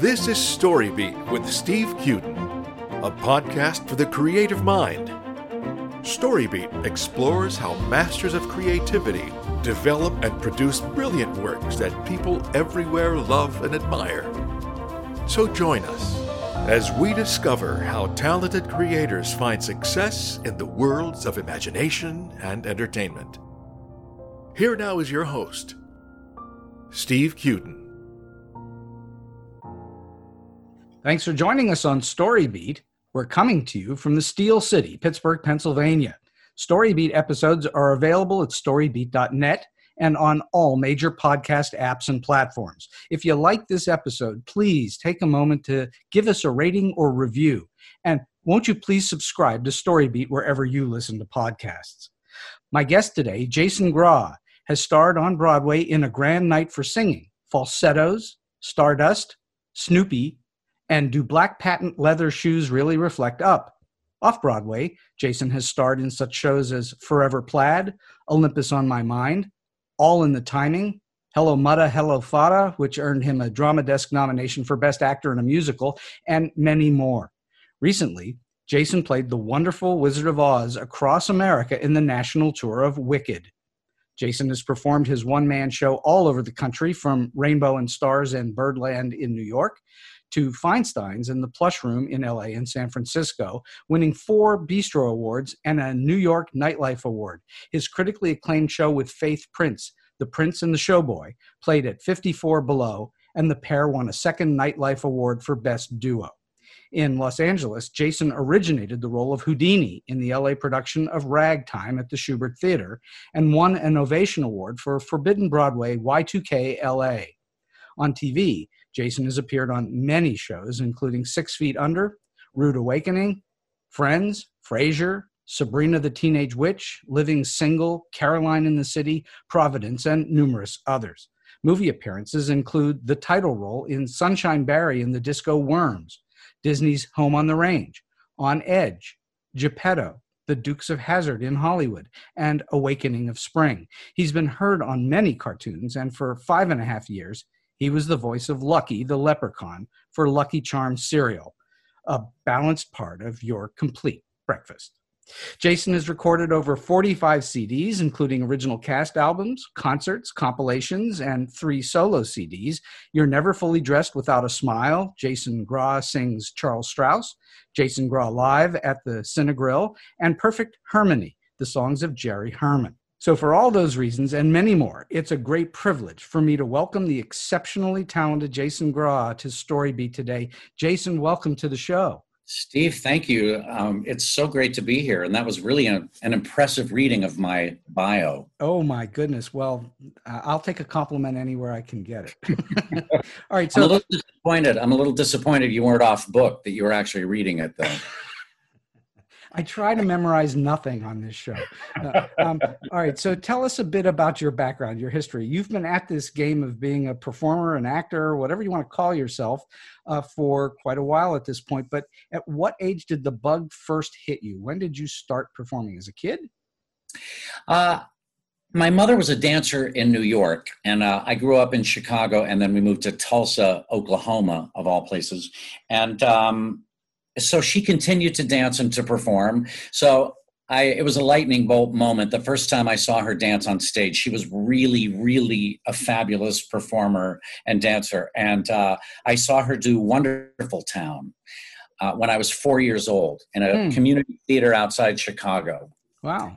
This is Storybeat with Steve Cuden, a podcast for the creative mind. Storybeat explores how masters of creativity develop and produce brilliant works that people everywhere love and admire. So join us as we discover how talented creators find success in the worlds of imagination and entertainment. Here now is your host, Steve Cuden. Thanks for joining us on Storybeat. We're coming to you from the Steel City, Pittsburgh, Pennsylvania. Storybeat episodes are available at storybeat.net and on all major podcast apps and platforms. If you like this episode, please take a moment to give us a rating or review. And won't you please subscribe to Storybeat wherever you listen to podcasts? My guest today, Jason Graae, has starred on Broadway in A Grand Night for Singing, Falsettos, Stardust, Snoopy, and Do Black Patent Leather Shoes Really Reflect Up? Off Broadway, Jason has starred in such shows as Forever Plaid, Olympus on My Mind, All in the Timing, Hello Muddah, Hello Fadduh, which earned him a Drama Desk nomination for Best Actor in a Musical, and many more. Recently, Jason played the wonderful Wizard of Oz across America in the national tour of Wicked. Jason has performed his one man show all over the country, from Rainbow and Stars and Birdland in New York to Feinstein's in the Plush Room in LA and San Francisco, winning four Bistro Awards and a New York Nightlife Award. His critically acclaimed show with Faith Prince, The Prince and the Showboy, played at 54 Below, and the pair won a second Nightlife Award for Best Duo. In Los Angeles, Jason originated the role of Houdini in the LA production of Ragtime at the Shubert Theater and won an Ovation Award for Forbidden Broadway Y2K LA. On TV, Jason has appeared on many shows, including Six Feet Under, Rude Awakening, Friends, Frasier, Sabrina the Teenage Witch, Living Single, Caroline in the City, Providence, and numerous others. Movie appearances include the title role in Sunshine Barry in the Disco Worms, Disney's Home on the Range, On Edge, Geppetto, The Dukes of Hazzard in Hollywood, and Awakening of Spring. He's been heard on many cartoons, and for five and a half years, he was the voice of Lucky the leprechaun for Lucky Charms cereal, a balanced part of your complete breakfast. Jason has recorded over 45 CDs, including original cast albums, concerts, compilations, and three solo CDs. You're Never Fully Dressed Without a Smile. Jason Graae sings Charles Strouse. Jason Graae live at the Cinegrill. And Perfect Harmony, the songs of Jerry Herman. So, for all those reasons and many more, it's a great privilege for me to welcome the exceptionally talented Jason Graae to Storybeat today. Jason, welcome to the show. Steve, thank you. Um, it's so great to be here. And that was really a, an impressive reading of my bio. Oh, my goodness. Well, I'll take a compliment anywhere I can get it. All right. So, I'm a little disappointed. I'm a little disappointed you weren't off book, that you were actually reading it, though. I try to memorize nothing on this show. Uh, um, all right, so tell us a bit about your background, your history. You've been at this game of being a performer, an actor, whatever you want to call yourself, uh, for quite a while at this point. But at what age did the bug first hit you? When did you start performing? As a kid? Uh, my mother was a dancer in New York, and uh, I grew up in Chicago, and then we moved to Tulsa, Oklahoma, of all places. And um, so she continued to dance and to perform. So I, it was a lightning bolt moment. The first time I saw her dance on stage, she was really, really a fabulous performer and dancer. And uh, I saw her do Wonderful Town uh, when I was four years old in a mm. community theater outside Chicago. Wow.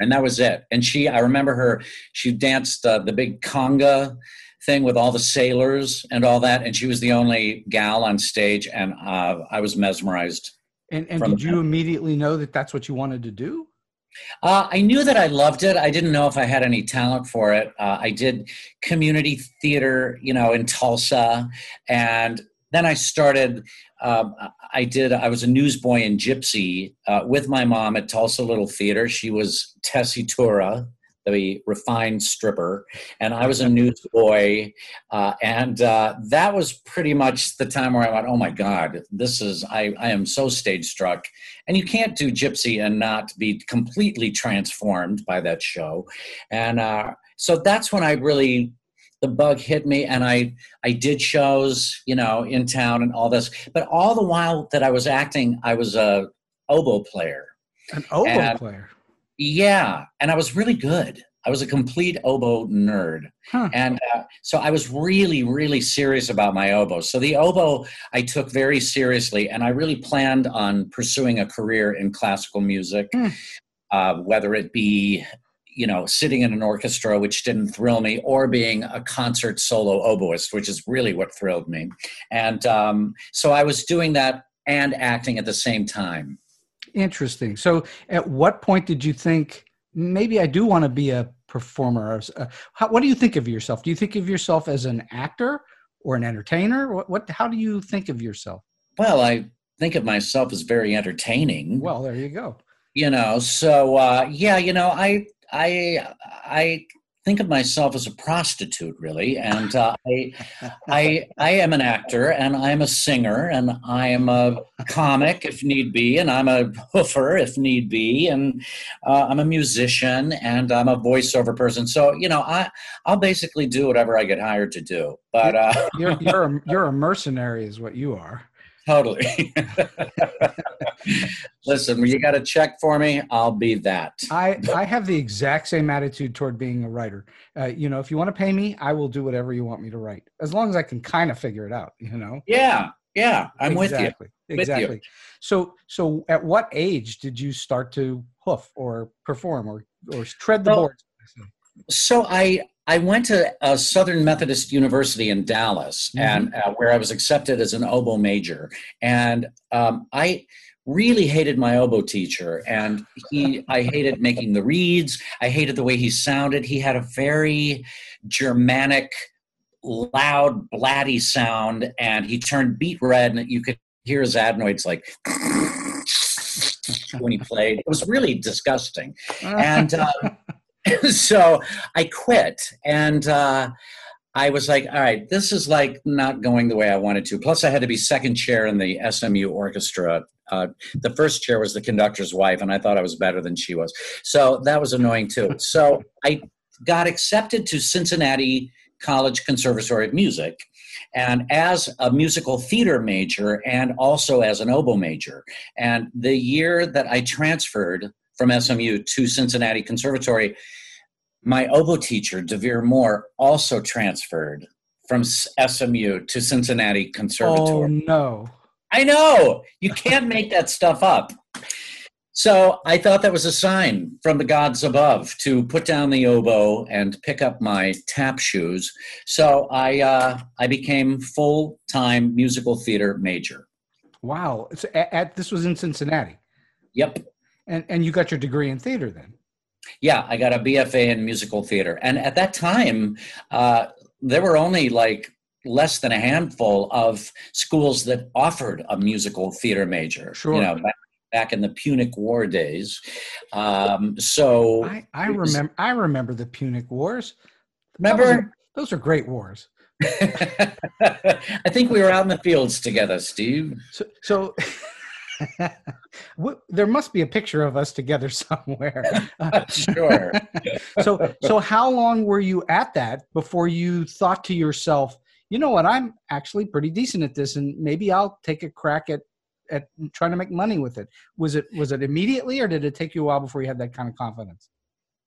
And that was it. And she, I remember her, she danced uh, the big conga thing with all the sailors and all that, and she was the only gal on stage, and uh, I was mesmerized. And, and did you immediately know that that's what you wanted to do? Uh, I knew that I loved it. I didn't know if I had any talent for it. Uh, I did community theater, you know, in Tulsa, and then I started. Um, I did. I was a newsboy in Gypsy uh, with my mom at Tulsa Little Theater. She was Tessie Tessitura, the refined stripper, and I was a newsboy, uh, and uh, that was pretty much the time where I went, "Oh my God, this is I, I am so stage struck." And you can't do Gypsy and not be completely transformed by that show, and uh, so that's when I really the bug hit me and I I did shows, you know, in town and all this. But all the while that I was acting, I was a oboe player. An oboe And- player. Yeah, and I was really good. I was a complete oboe nerd. Huh. And uh, so I was really, really serious about my oboe. So the oboe I took very seriously, and I really planned on pursuing a career in classical music, Hmm. uh, whether it be, you know, sitting in an orchestra, which didn't thrill me, or being a concert solo oboist, which is really what thrilled me. And um, so I was doing that and acting at the same time. Interesting. So, at what point did you think maybe I do want to be a performer? Uh, how, what do you think of yourself? Do you think of yourself as an actor or an entertainer? What, what? How do you think of yourself? Well, I think of myself as very entertaining. Well, there you go. you know so uh yeah you know i i i think of myself as a prostitute really and uh, i i i am an actor and i'm a singer and i am a comic if need be and i'm a hoofer if need be and uh, i'm a musician and i'm a voiceover person so you know i i'll basically do whatever i get hired to do but uh You're you're a, you're a mercenary, is what you are. Totally listen you got a check for me i'll be that I I have the exact same attitude toward being a writer. Uh, you know, if you want to pay me, I will do whatever you want me to write, as long as I can kind of figure it out. You know. yeah yeah i'm with you exactly. With you. Exactly. So so at what age did you start to hoof or perform or or tread the Well, boards? So I I went to uh, Southern Methodist University in Dallas, and uh, where I was accepted as an oboe major, and um, I really hated my oboe teacher, and he I hated making the reeds. I hated the way he sounded. He had a very Germanic, loud, blatty sound, and he turned beet red, and you could hear his adenoids like. when he played, it was really disgusting and uh, so I quit, and uh, I was like, "All right, this is like not going the way I wanted to." Plus, I had to be second chair in the SMU orchestra. Uh, the first chair was the conductor's wife, and I thought I was better than she was, so that was annoying too. So I got accepted to Cincinnati College Conservatory of Music. And as a musical theater major and also as an oboe major. And the year that I transferred from SMU to Cincinnati Conservatory, my oboe teacher, Devere Moore, also transferred from SMU to Cincinnati Conservatory. oh no. I know you can't make that stuff up. So I thought that was a sign from the gods above to put down the oboe and pick up my tap shoes. So I uh, I became full time musical theater major. Wow. So at, at this was in Cincinnati, Yep. And and you got your degree in theater then. Yeah, I got a BFA in musical theater, and at that time, uh, there were only like less than a handful of schools that offered a musical theater major. Sure. You know, back, back in the Punic War days. Um, so I I remember I remember the Punic Wars. That was a- remember. those are great wars. I think we were out in the fields together, Steve. So, so there must be a picture of us together somewhere. Sure. so, so how long were you at that before you thought to yourself, you know what, I'm actually pretty decent at this, and maybe I'll take a crack at at trying to make money with it? Was it was it immediately, or did it take you a while before you had that kind of confidence?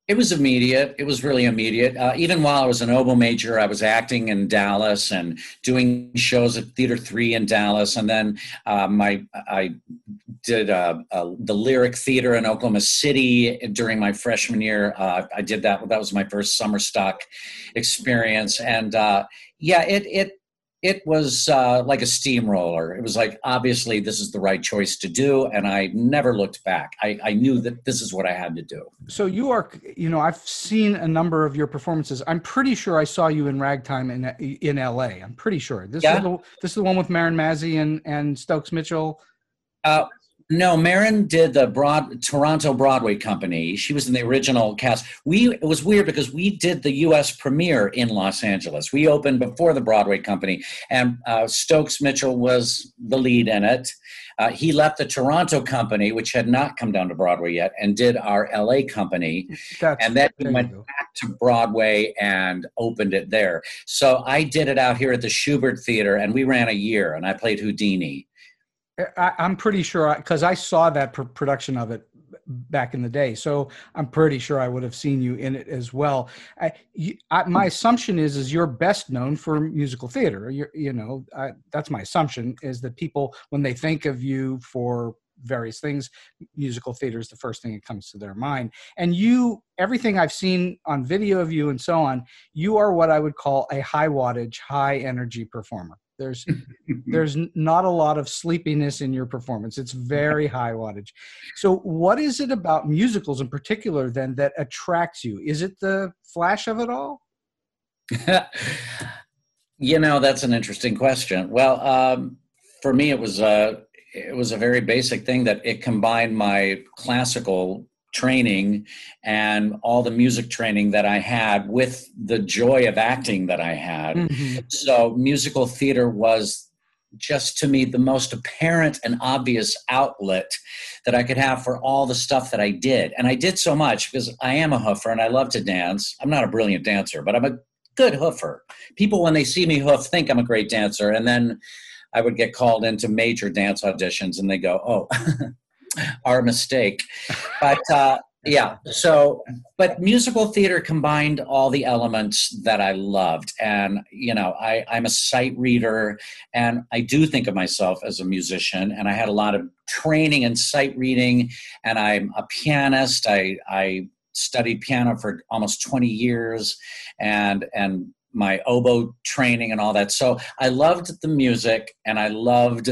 It was immediate. It was really immediate. Uh, even while I was an oboe major, I was acting in Dallas and doing shows at Theater Three in Dallas, and then um, I I did uh, uh, the Lyric Theater in Oklahoma City during my freshman year. Uh, I did that. That was my first summer stock experience, and uh, yeah, it it it was uh, like a steamroller. It was like obviously this is the right choice to do, and I never looked back. I, I knew that this is what I had to do. So you are, you know, I've seen a number of your performances. I'm pretty sure I saw you in Ragtime in in L.A. I'm pretty sure this Yeah. is the this is the one with Marin Mazzie and and Stokes Mitchell. Uh, No, Marin did the Broad Toronto Broadway company. She was in the original cast. We it was weird because we did the U.S. premiere in Los Angeles. We opened before the Broadway company, and uh, Stokes Mitchell was the lead in it. Uh, he left the Toronto company, which had not come down to Broadway yet, and did our LA company. That's, and then he went back to Broadway and opened it there. So I did it out here at the Shubert Theater, and we ran a year, and I played Houdini. I, I'm pretty sure because I saw that pr- production of it back in the day, so I'm pretty sure I would have seen you in it as well. I, you, I, my hmm. assumption is is you're best known for musical theater. You're, you know, I, that's my assumption is that people when they think of you for various things, musical theater is the first thing that comes to their mind. And you, everything I've seen on video of you and so on, you are what I would call a high wattage, high energy performer. There's there's not a lot of sleepiness in your performance. It's very high wattage. So, what is it about musicals in particular then that attracts you? Is it the flash of it all? you know, that's an interesting question. Well, um, for me, it was a it was a very basic thing that it combined my classical training and all the music training that I had with the joy of acting that I had. Mhm. So, musical theater was just to me the most apparent and obvious outlet that I could have for all the stuff that I did. And I did so much because I am a hoofer and I love to dance. I'm not a brilliant dancer, but I'm a good hoofer. People, when they see me hoof, think I'm a great dancer. And then I would get called into major dance auditions and they go, oh, our mistake. But uh, yeah, so, but musical theater combined all the elements that I loved. And, you know, I, I'm a sight reader and I do think of myself as a musician. And I had a lot of training in sight reading and I'm a pianist. I, I studied piano for almost 20 years and, and, my oboe training and all that. So I loved the music and I loved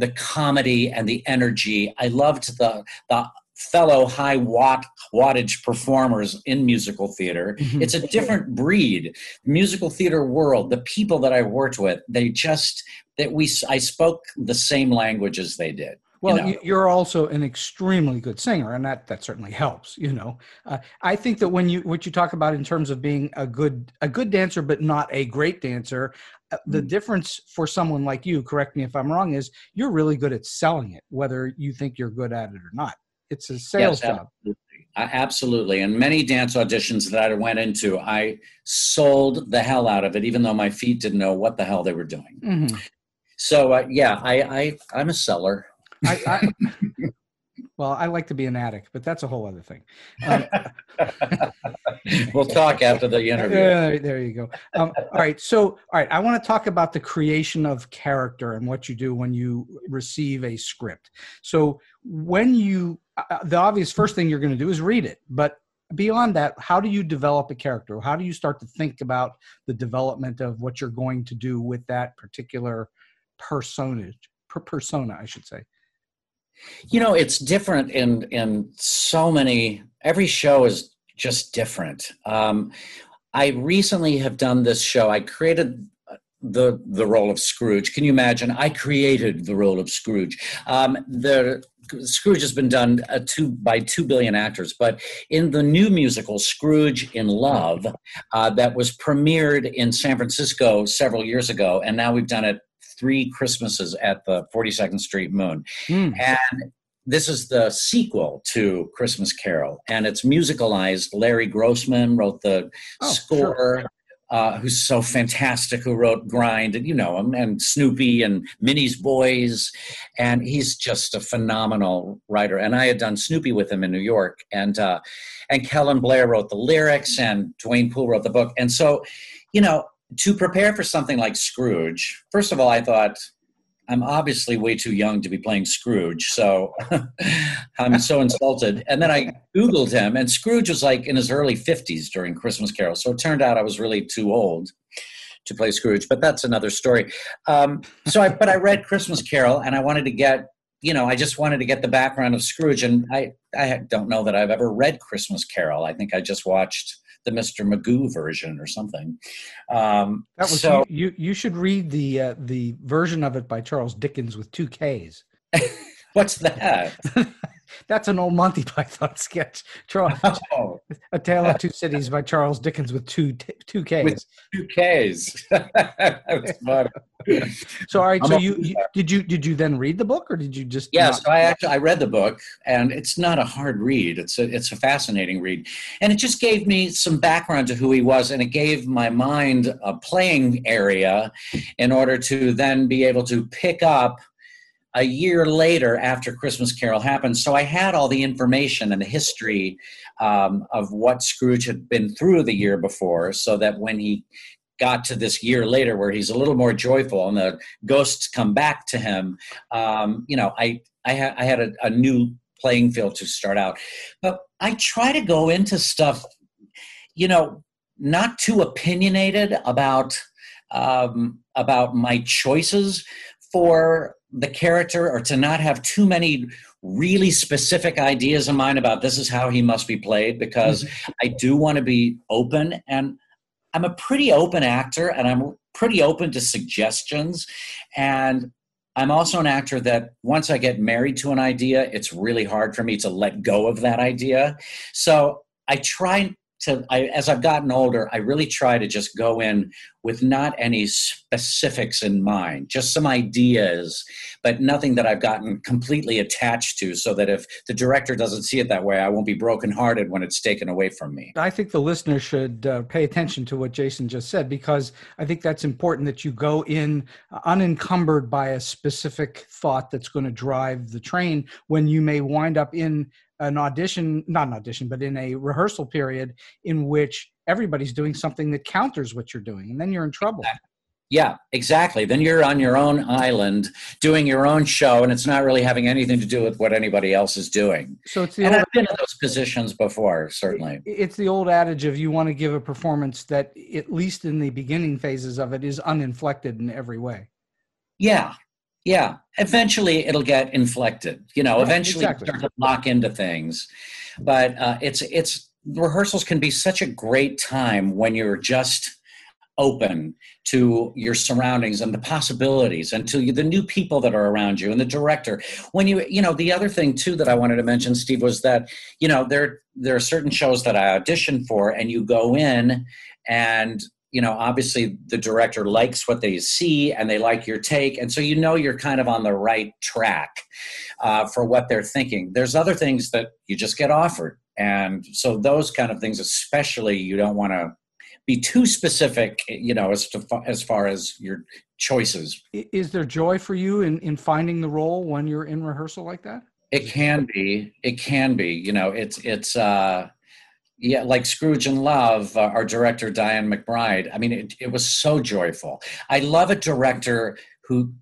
the comedy and the energy. I loved the the fellow high watt wattage performers in musical theater. Mhm. It's a different breed. Musical theater world, the people that I worked with, they just that we I spoke the same language as they did. Well, know. you, you're also an extremely good singer, and that that certainly helps. You know, uh, I think that when you what you talk about in terms of being a good a good dancer, but not a great dancer, uh, the Mm. difference for someone like you, correct me if I'm wrong, is you're really good at selling it, whether you think you're good at it or not. It's a sales Yes, job. Absolutely. Uh, absolutely. And many dance auditions that I went into, I sold the hell out of it, even though my feet didn't know what the hell they were doing. Mhm. So uh, yeah, I, I I'm a seller. I, I, well, I like to be an addict, but that's a whole other thing. Um, we'll talk after the interview. Yeah, there you go. Um, all right. So, all right. I want to talk about the creation of character and what you do when you receive a script. So, when you, uh, the obvious first thing you're going to do is read it. But beyond that, how do you develop a character? How do you start to think about the development of what you're going to do with that particular personage, per persona, I should say? You know, it's different in in so many. Every show is just different. Um, I recently have done this show. I created the the role of Scrooge. Can you imagine? I created the role of Scrooge. Um, the Scrooge has been done uh, two by two billion actors, but in the new musical Scrooge in Love, uh, that was premiered in San Francisco several years ago, and now we've done it three Christmases at the 42nd Street Moon. Hmm. And this is the sequel to Christmas Carol, and it's musicalized. Larry Grossman wrote the Oh, score, uh, who's so fantastic, who wrote Grind, and you know him, and Snoopy and Minnie's Boys. And he's just a phenomenal writer. And I had done Snoopy with him in New York, and uh, and Kellen Blair wrote the lyrics, and Duane Poole wrote the book. And so, you know, to prepare for something like Scrooge, first of all, I thought I'm obviously way too young to be playing Scrooge, so I'm so insulted. And then I Googled him, and Scrooge was like in his early 50s during Christmas Carol. So it turned out I was really too old to play Scrooge, but that's another story. Um, so I, but I read Christmas Carol, and I wanted to get, you know, I just wanted to get the background of Scrooge, and I, I don't know that I've ever read Christmas Carol. I think I just watched the Mr. Magoo version or something. Um, That was so. you, you. You should read the uh, the version of it by Charles Dickens with two Ks. What's that? That's an old Monty Python sketch. Charles, oh. A Tale of Two Cities by Charles Dickens with two two Ks. With two Ks. so all right, so you, you, did you did you then read the book or did you just Yes, not- I actually I read the book and it's not a hard read. It's a it's a fascinating read. And it just gave me some background to who he was and it gave my mind a playing area in order to then be able to pick up a year later after Christmas Carol happened. So I had all the information and the history um, of what Scrooge had been through the year before, so that when he got to this year later where he's a little more joyful and the ghosts come back to him, um, you know, I, I, ha- I had a, a new playing field to start out. But I try to go into stuff, you know, not too opinionated about um, about my choices for the character or to not have too many really specific ideas in mind about this is how he must be played because mm-hmm. I do want to be open and I'm a pretty open actor and I'm pretty open to suggestions and I'm also an actor that once I get married to an idea, it's really hard for me to let go of that idea. So I try to I, as I've gotten older, I really try to just go in with not any specifics in mind, just some ideas, but nothing that I've gotten completely attached to, so that if the director doesn't see it that way, I won't be brokenhearted when it's taken away from me. I think the listener should uh, pay attention to what Jason just said because I think that's important that you go in unencumbered by a specific thought that's going to drive the train when you may wind up in an audition, not an audition, but in a rehearsal period in which everybody's doing something that counters what you're doing, and then you're in trouble. Yeah, exactly. Then you're on your own island doing your own show, and it's not really having anything to do with what anybody else is doing. So it's the and old, I've been in those positions before, certainly. It's the old adage of you want to give a performance that, at least in the beginning phases of it, is uninflected in every way. Yeah, yeah, eventually it'll get inflected. You know, eventually exactly. start to lock into things. But uh, it's it's rehearsals can be such a great time when you're just open to your surroundings and the possibilities and to the new people that are around you and the director when you you know the other thing too that i wanted to mention steve was that you know there there are certain shows that i audition for and you go in and you know obviously the director likes what they see and they like your take. And so you know you're kind of on the right track uh, for what they're thinking. There's other things that you just get offered. And so those kind of things especially you don't want to be too specific you know as to as far as your choices. Is there joy for you in in finding the role when you're in rehearsal like that? It can be. It can be. You know it's it's uh yeah, like Scrooge in Love, uh, our director Dyan McBride. I mean, it, it was so joyful. I love a director who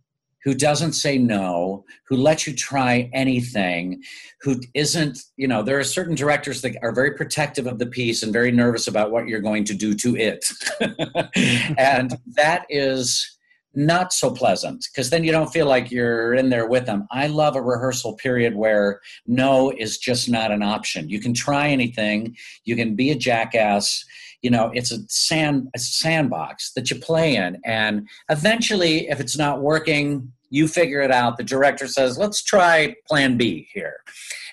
who doesn't say no, who lets you try anything, who isn't, you know, there are certain directors that are very protective of the piece and very nervous about what you're going to do to it. and that is not so pleasant because then you don't feel like you're in there with them. I love a rehearsal period where no is just not an option. You can try anything, you can be a jackass. You know, it's a sand a sandbox that you play in, and eventually, if it's not working, you figure it out. The director says, "Let's try Plan B here,"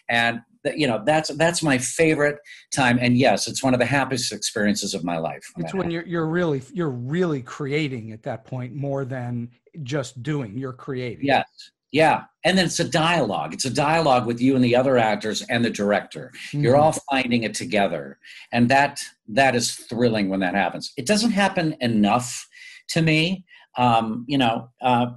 and that you know that's that's my favorite time. And yes it's one of the happiest experiences of my life. It's when you're you're really you're really creating at that point more than just doing you're creating. Yes. Yeah. And then it's a dialogue. It's a dialogue with you and the other actors and the director. Mm-hmm. you're all finding it together. And that that is thrilling when that happens. It doesn't happen enough to me. Um, you know uh,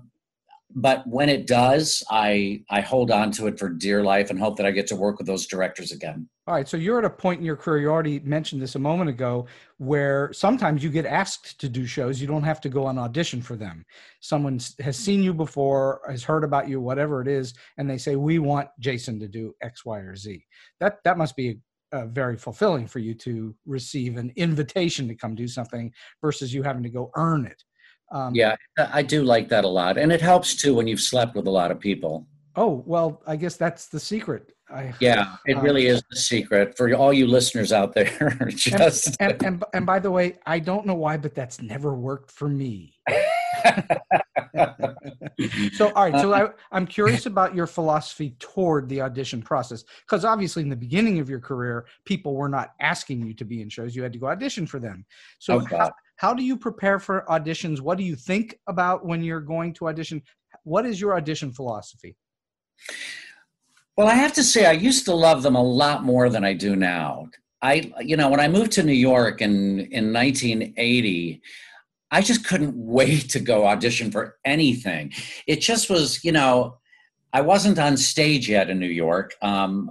but when it does, I I hold on to it for dear life and hope that I get to work with those directors again. All right, so you're at a point in your career. You already mentioned this a moment ago, where sometimes you get asked to do shows. You don't have to go on audition for them. Someone has seen you before, has heard about you, whatever it is, and they say, "We want Jason to do X, Y, or Z." That that must be uh, very fulfilling for you to receive an invitation to come do something versus you having to go earn it. Um, yeah, I do like that a lot, and it helps too when you've slept with a lot of people. Oh well, I guess that's the secret. I, yeah, it um, really is the secret for all you listeners out there. just and, and, and, and by the way, I don't know why, but that's never worked for me. so all right so I, i'm curious about your philosophy toward the audition process because obviously in the beginning of your career people were not asking you to be in shows you had to go audition for them so Oh, how. How do you prepare for auditions what do you think about when you're going to audition what is your audition philosophy Well, I have to say, I used to love them a lot more than I do now. I, you know, when I moved to New York in in 1980, I just couldn't wait to go audition for anything. It just was, you know, I wasn't on stage yet in New York, um,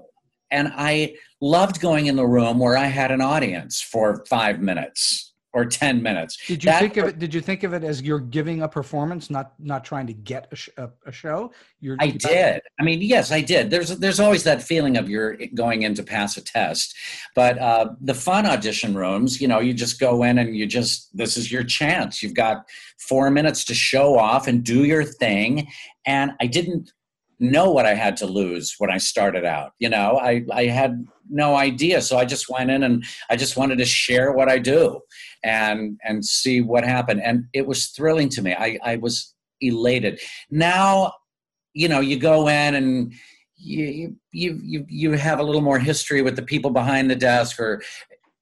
and I loved going in the room where I had an audience for five minutes or ten minutes. did you That- think of it did you think of it as you're giving a performance not not trying to get a, sh- a, a show you're I did. I mean, yes, I did. There's there's always that feeling of you're going in to pass a test, but uh, the fun audition rooms, you know, you just go in and you just this is your chance. You've got four minutes to show off and do your thing, and I didn't know what I had to lose when I started out. You know, I I had no idea, so I just went in and I just wanted to share what I do and and see what happened, and it was thrilling to me. I I was elated. Now you know you go in and you you you you have a little more history with the people behind the desk or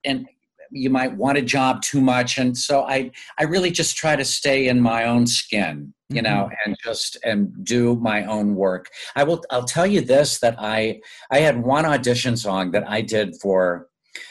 and you might want a job too much and so i i really just try to stay in my own skin you mm-hmm. know and just and do my own work i will i'll tell you this that i i had one audition song that i did for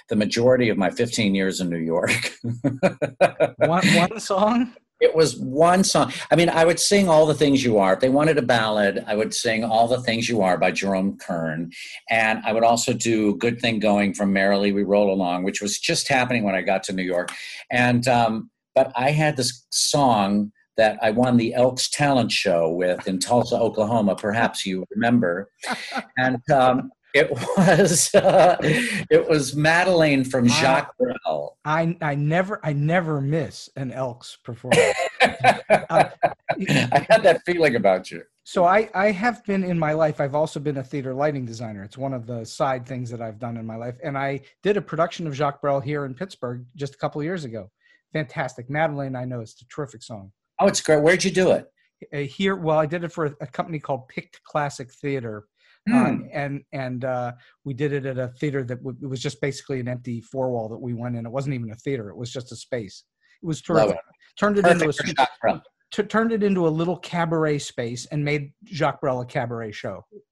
the majority of my 15 years in new york one, one song it was one song. I mean, I would sing All the Things You Are. If they wanted a ballad, I would sing All the Things You Are by Jerome Kern. And I would also do Good Thing Going from Merrily We Roll Along, which was just happening when I got to New York. And, um, but I had this song that I won the Elks Talent Show with in Tulsa, Oklahoma. Perhaps you remember. And um, it was uh, it was Madeline from Jacques Brel. I I never I never miss an Elks performance. Uh, I had that feeling about you. so I I have been in my life. I've also been a theater lighting designer. It's one of the side things that I've done in my life. And I did a production of Jacques Brel here in Pittsburgh just a couple of years ago. Fantastic, Madeline. I know it's a terrific song. Oh, it's great. Where'd you do it? Uh, here, well, I did it for a, a company called PICT Classic Theater. Hmm. Uh, and and uh, we did it at a theater that w- it was just basically an empty four wall that we went in. It wasn't even a theater; it was just a space. It was terrific. Turned it into a Perfect Jacques Brel. t- turned it into a little cabaret space and made Jacques Brel a cabaret show. It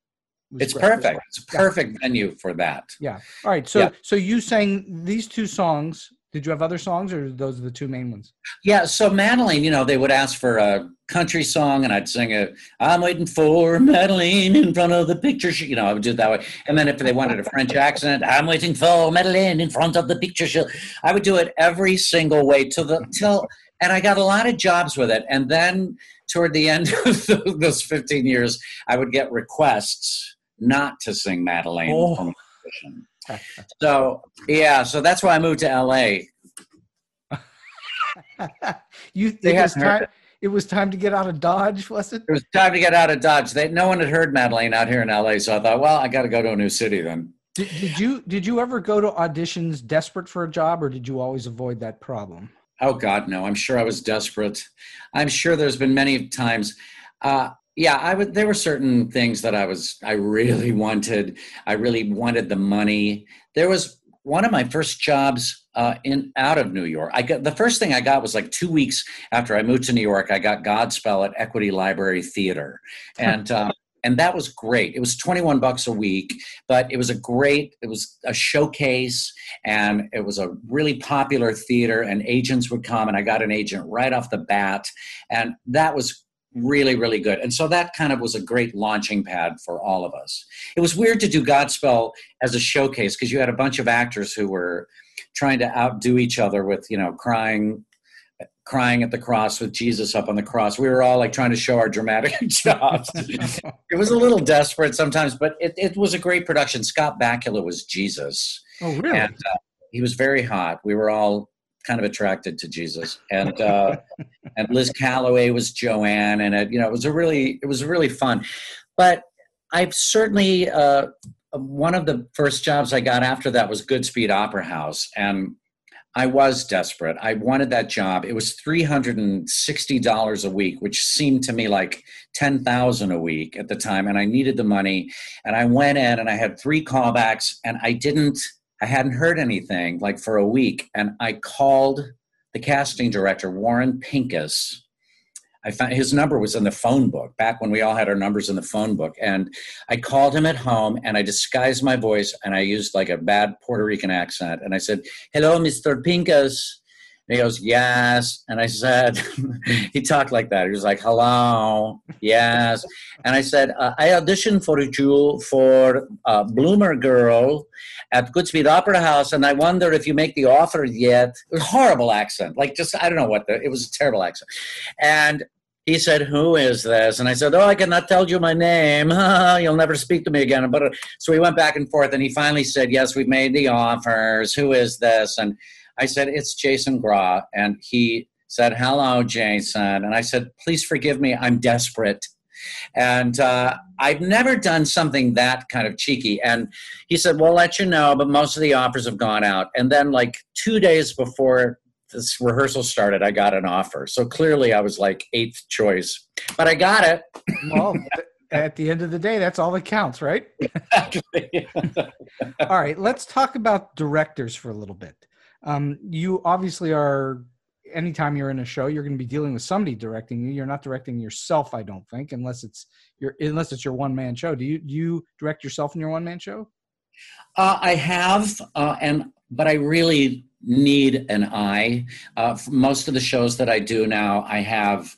It's great. perfect. It's a perfect venue for that. Yeah. All right. So Yeah. so you sang these two songs. Did you have other songs, or those are the two main ones? Yeah. So Madeline, you know, they would ask for a country song, and I'd sing it. I'm waiting for Madeline in front of the picture. Show. You know, I would do it that way. And then if they wanted a French accent, I'm waiting for Madeline in front of the picture show. I would do it every single way till the till. And I got a lot of jobs with it. And then toward the end of those 15 years, I would get requests not to sing Madeline Oh. So yeah, so that's why I moved to LA. you They it was time. It was time to get out of Dodge, was it? It was time to get out of Dodge. They, no one had heard Madeline out here in LA, so I thought, well, I got to go to a new city then. Did, did you did you ever go to auditions desperate for a job, or did you always avoid that problem? Oh God, no! I'm sure I was desperate. I'm sure there's been many times. Uh, yeah, I would. There were certain things that I was. I really wanted. I really wanted the money. There was one of my first jobs uh, in out of New York. I got the first thing I got was like two weeks after I moved to New York. I got Godspell at Equity Library Theater, and uh, and that was great. It was twenty one bucks a week, but it was a great. It was a showcase, and it was a really popular theater. And agents would come, and I got an agent right off the bat, and that was really really good. And so that kind of was a great launching pad for all of us. It was weird to do godspell as a showcase because you had a bunch of actors who were trying to outdo each other with you know crying crying at the cross with jesus up on the cross. We were all like trying to show our dramatic jobs. It was a little desperate sometimes but it, it was a great production. Scott bakula was jesus. Oh, really? and uh, he was very hot. We were all kind of attracted to Jesus, and uh, and Liz Callaway was Joanne, and it you know it was a really it was really fun. But I've certainly uh, one of the first jobs I got after that was Goodspeed Opera House, and I was desperate. I wanted that job. It was three hundred and sixty dollars a week, which seemed to me like ten thousand a week at the time, and I needed the money. And I went in, and I had three callbacks, and I didn't. I hadn't heard anything like for a week, and I called the casting director, Warren Pincus, I found his number was in the phone book back when we all had our numbers in the phone book. And I called him at home and I disguised my voice and I used like a bad Puerto Rican accent. And I said, Hello, Mr. Pincus. He goes, Yes. And I said, He talked like that. He was like, Hello, yes. And I said, uh, I auditioned for you for uh, Bloomer Girl at Goodspeed Opera House, and I wonder if you make the offer yet. Horrible accent. Like, just, I don't know what the, it was a terrible accent. And he said, Who is this? And I said, Oh, I cannot tell you my name. You'll never speak to me again. But uh, so we went back and forth, and he finally said, Yes, we've made the offers. Who is this? And I said, It's Jason Graae. And he said, Hello, Jason. And I said, Please forgive me. I'm desperate. And uh, I've never done something that kind of cheeky. And he said, We'll let you know, but most of the offers have gone out. And then, like two days before this rehearsal started, I got an offer. So clearly I was like eighth choice, but I got it. Well, at the end of the day, that's all that counts, right? Exactly. all right, let's talk about directors for a little bit. Um, you obviously are anytime you're in a show you're going to be dealing with somebody directing you. You're not directing yourself i don't think unless it's your unless it's your one man show. Do you do you direct yourself in your one man show? Uh, I have, uh, and but I really need an eye. Uh, most of the shows that I do now, I have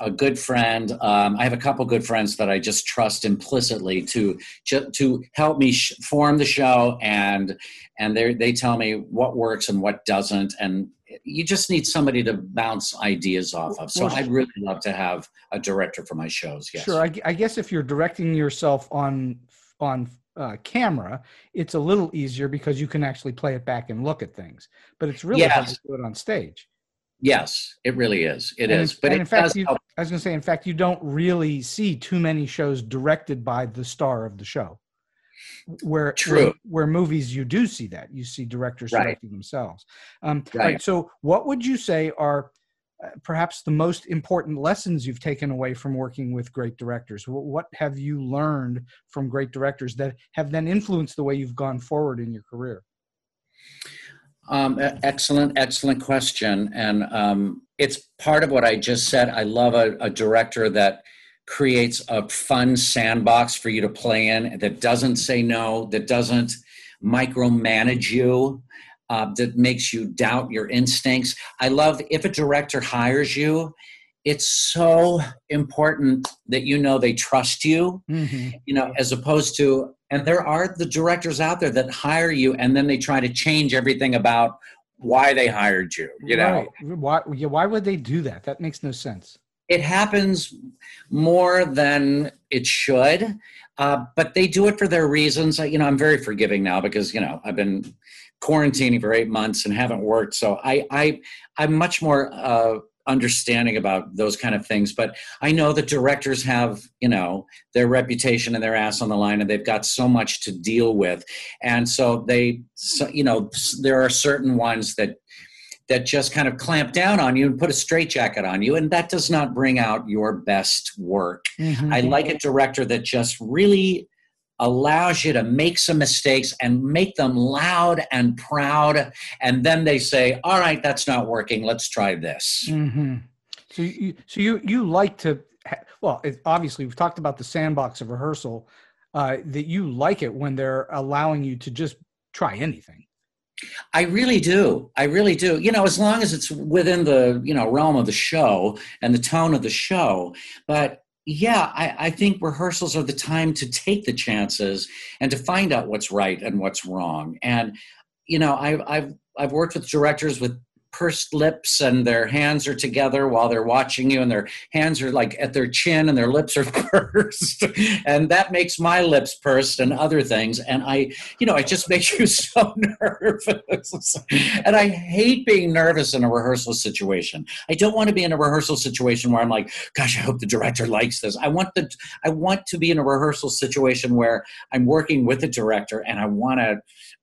a good friend. Um, I have a couple good friends that I just trust implicitly to to help me sh- form the show, and and they they tell me what works and what doesn't, and you just need somebody to bounce ideas off of. So Well, I'd really love to have a director for my shows. Yes. Sure. I, I guess if you're directing yourself on on uh, camera, it's a little easier because you can actually play it back and look at things. But it's really hard to do it on stage. Yes, it really is. It is. And in- But in fact, you. I was going to say, in fact, you don't really see too many shows directed by the star of the show. Where True. Where, where movies you do see that you see directors Right. directing themselves. Um, Right. right. So, what would you say are uh, perhaps the most important lessons you've taken away from working with great directors? Wh- What have you learned from great directors that have then influenced the way you've gone forward in your career? Um, excellent, excellent question. And um, it's part of what I just said. I love a, a director that creates a fun sandbox for you to play in that doesn't say no, that doesn't micromanage you, uh, that makes you doubt your instincts. I love if a director hires you, it's so important that you know they trust you Mm-hmm. you know, as opposed to, and there are the directors out there that hire you and then they try to change everything about why they hired you. You know, Right. Why, yeah, why would they do that? That makes no sense. it happens more than it should, uh, but they do it for their reasons. You know, I'm very forgiving now because you know I've been quarantining for eight months and haven't worked, so I, I I'm much more uh, understanding about those kind of things. But I know that directors have you know their reputation and their ass on the line, and they've got so much to deal with, and so they, so, you know, there are certain ones that that just kind of clamp down on you and put a straitjacket on you, and that does not bring out your best work. Mhm. I like a director that just really allows you to make some mistakes and make them loud and proud, and then they say, "All right, that's not working. Let's try this." hmm So you, so you, you like to, ha- well, it, obviously we've talked about the sandbox of rehearsal, uh, that you like it when they're allowing you to just try anything. I really do. I really do. You know, as long as it's within the you know realm of the show and the tone of the show. But yeah, I, I think rehearsals are the time to take the chances and to find out what's right and what's wrong. And you know, I've I've I've worked with directors with pursed lips and their hands are together while they're watching you and their hands are like at their chin and their lips are pursed. And that makes my lips pursed and other things. And i you know it just makes you so nervous. And i hate being nervous in a rehearsal situation. I don't want to be in a rehearsal situation where i'm like gosh i hope the director likes this. I want the i want to be in a rehearsal situation where i'm working with the director and i want to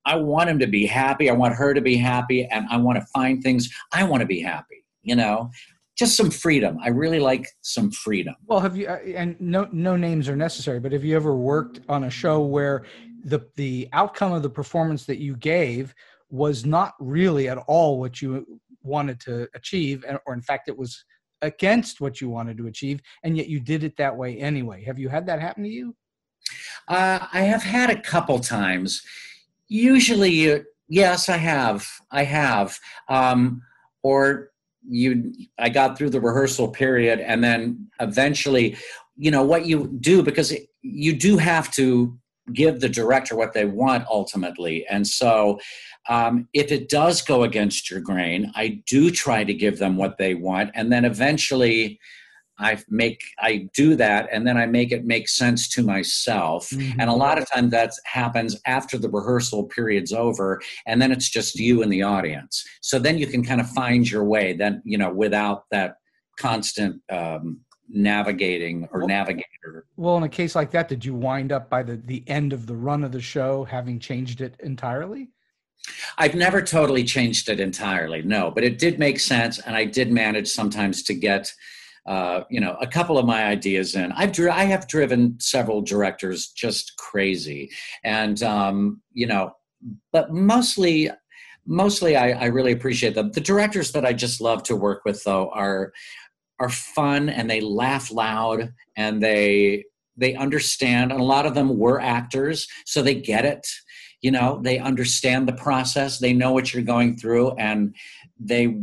I want him to be happy. I want her to be happy. And I want to find things. I want to be happy, you know? Just some freedom. I really like some freedom. Well, have you, uh, and no, no names are necessary, but have you ever worked on a show where the, the outcome of the performance that you gave was not really at all what you wanted to achieve, or in fact, it was against what you wanted to achieve, and yet you did it that way anyway. Have you had that happen to you? Uh, I have had a couple times. Usually, yes, I have. I have. Um, or you, I got through the rehearsal period, and then eventually, you know, what you do because you do have to give the director what they want ultimately, and so. Um, if it does go against your grain, I do try to give them what they want, and then eventually, I make I do that and then I make it make sense to myself. Mm-hmm. And a lot of times that happens after the rehearsal period's over and then it's just you and the audience. So then you can kind of find your way then, you know, without that constant um, navigating or well, navigator. Well, in a case like that, did you wind up by the, the end of the run of the show having changed it entirely? I've never totally changed it entirely, no, but it did make sense, and I did manage sometimes to get uh, you know, a couple of my ideas in. I've dri- I have driven several directors just crazy, and um, you know, but mostly, mostly I, I really appreciate them. The directors that I just love to work with, though, are are fun and they laugh loud and they they understand. And a lot of them were actors, so they get it. You know, they understand the process. They know what you're going through, and they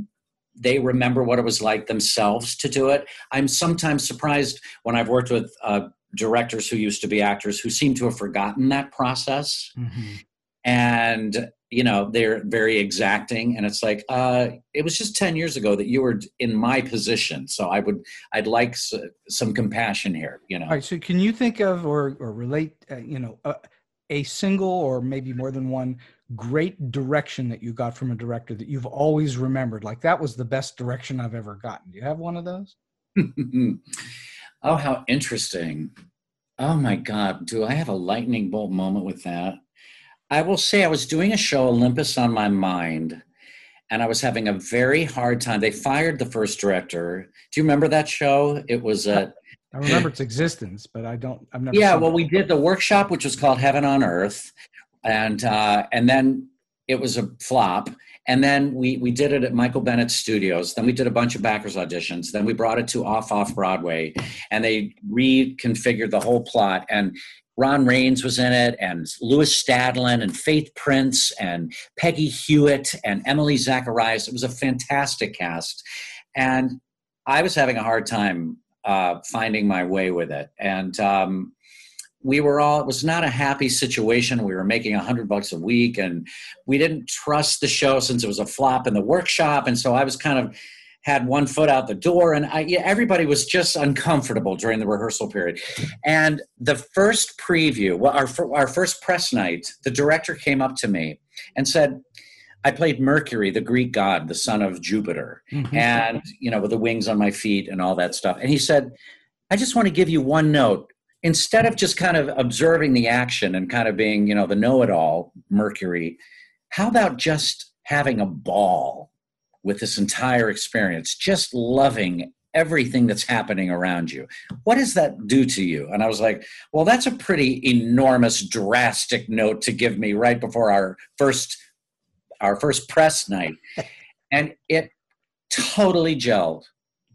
they remember what it was like themselves to do it. I'm sometimes surprised when I've worked with uh, directors who used to be actors who seem to have forgotten that process. Mm-hmm. And, you know, they're very exacting. And it's like, uh, it was just 10 years ago that you were in my position. So I would, I'd like s- some compassion here, you know. All right. So can you think of or, or relate, uh, you know, uh, a single or maybe more than one great direction that you got from a director that you've always remembered? Like that was the best direction I've ever gotten. Do you have one of those? oh, how interesting. Oh my God. Do I have a lightning bolt moment with that? I will say I was doing a show, Olympus on My Mind, and I was having a very hard time. They fired the first director. Do you remember that show? It was a. I remember its existence, but I don't. I've never. Yeah, well, it. we did the workshop, which was called Heaven on Earth, and uh, and then it was a flop. And then we we did it at Michael Bennett Studios. Then we did a bunch of backers auditions. Then we brought it to Off Off Broadway, and they reconfigured the whole plot. And Ron Raines was in it, and Lewis Stadlen, and Faith Prince, and Peggy Hewett, and Emily Zacharias. It was a fantastic cast, and I was having a hard time uh, finding my way with it. And um, we were all it was not a happy situation we were making a hundred bucks a week and we didn't trust the show since it was a flop in the workshop and so i was kind of had one foot out the door and I, yeah, everybody was just uncomfortable during the rehearsal period and the first preview well our, our first press night the director came up to me and said I played Mercury, the Greek god, the son of Jupiter, mm-hmm. and you know, with the wings on my feet and all that stuff. And he said, "I just want to give you one note instead of just kind of observing the action and kind of being, you know, the know it all, Mercury, how about just having a ball with this entire experience, just loving everything that's happening around you? What does that do to you? And I was like, well, that's a pretty enormous, drastic note to give me right before our first our first press night. And it totally gelled.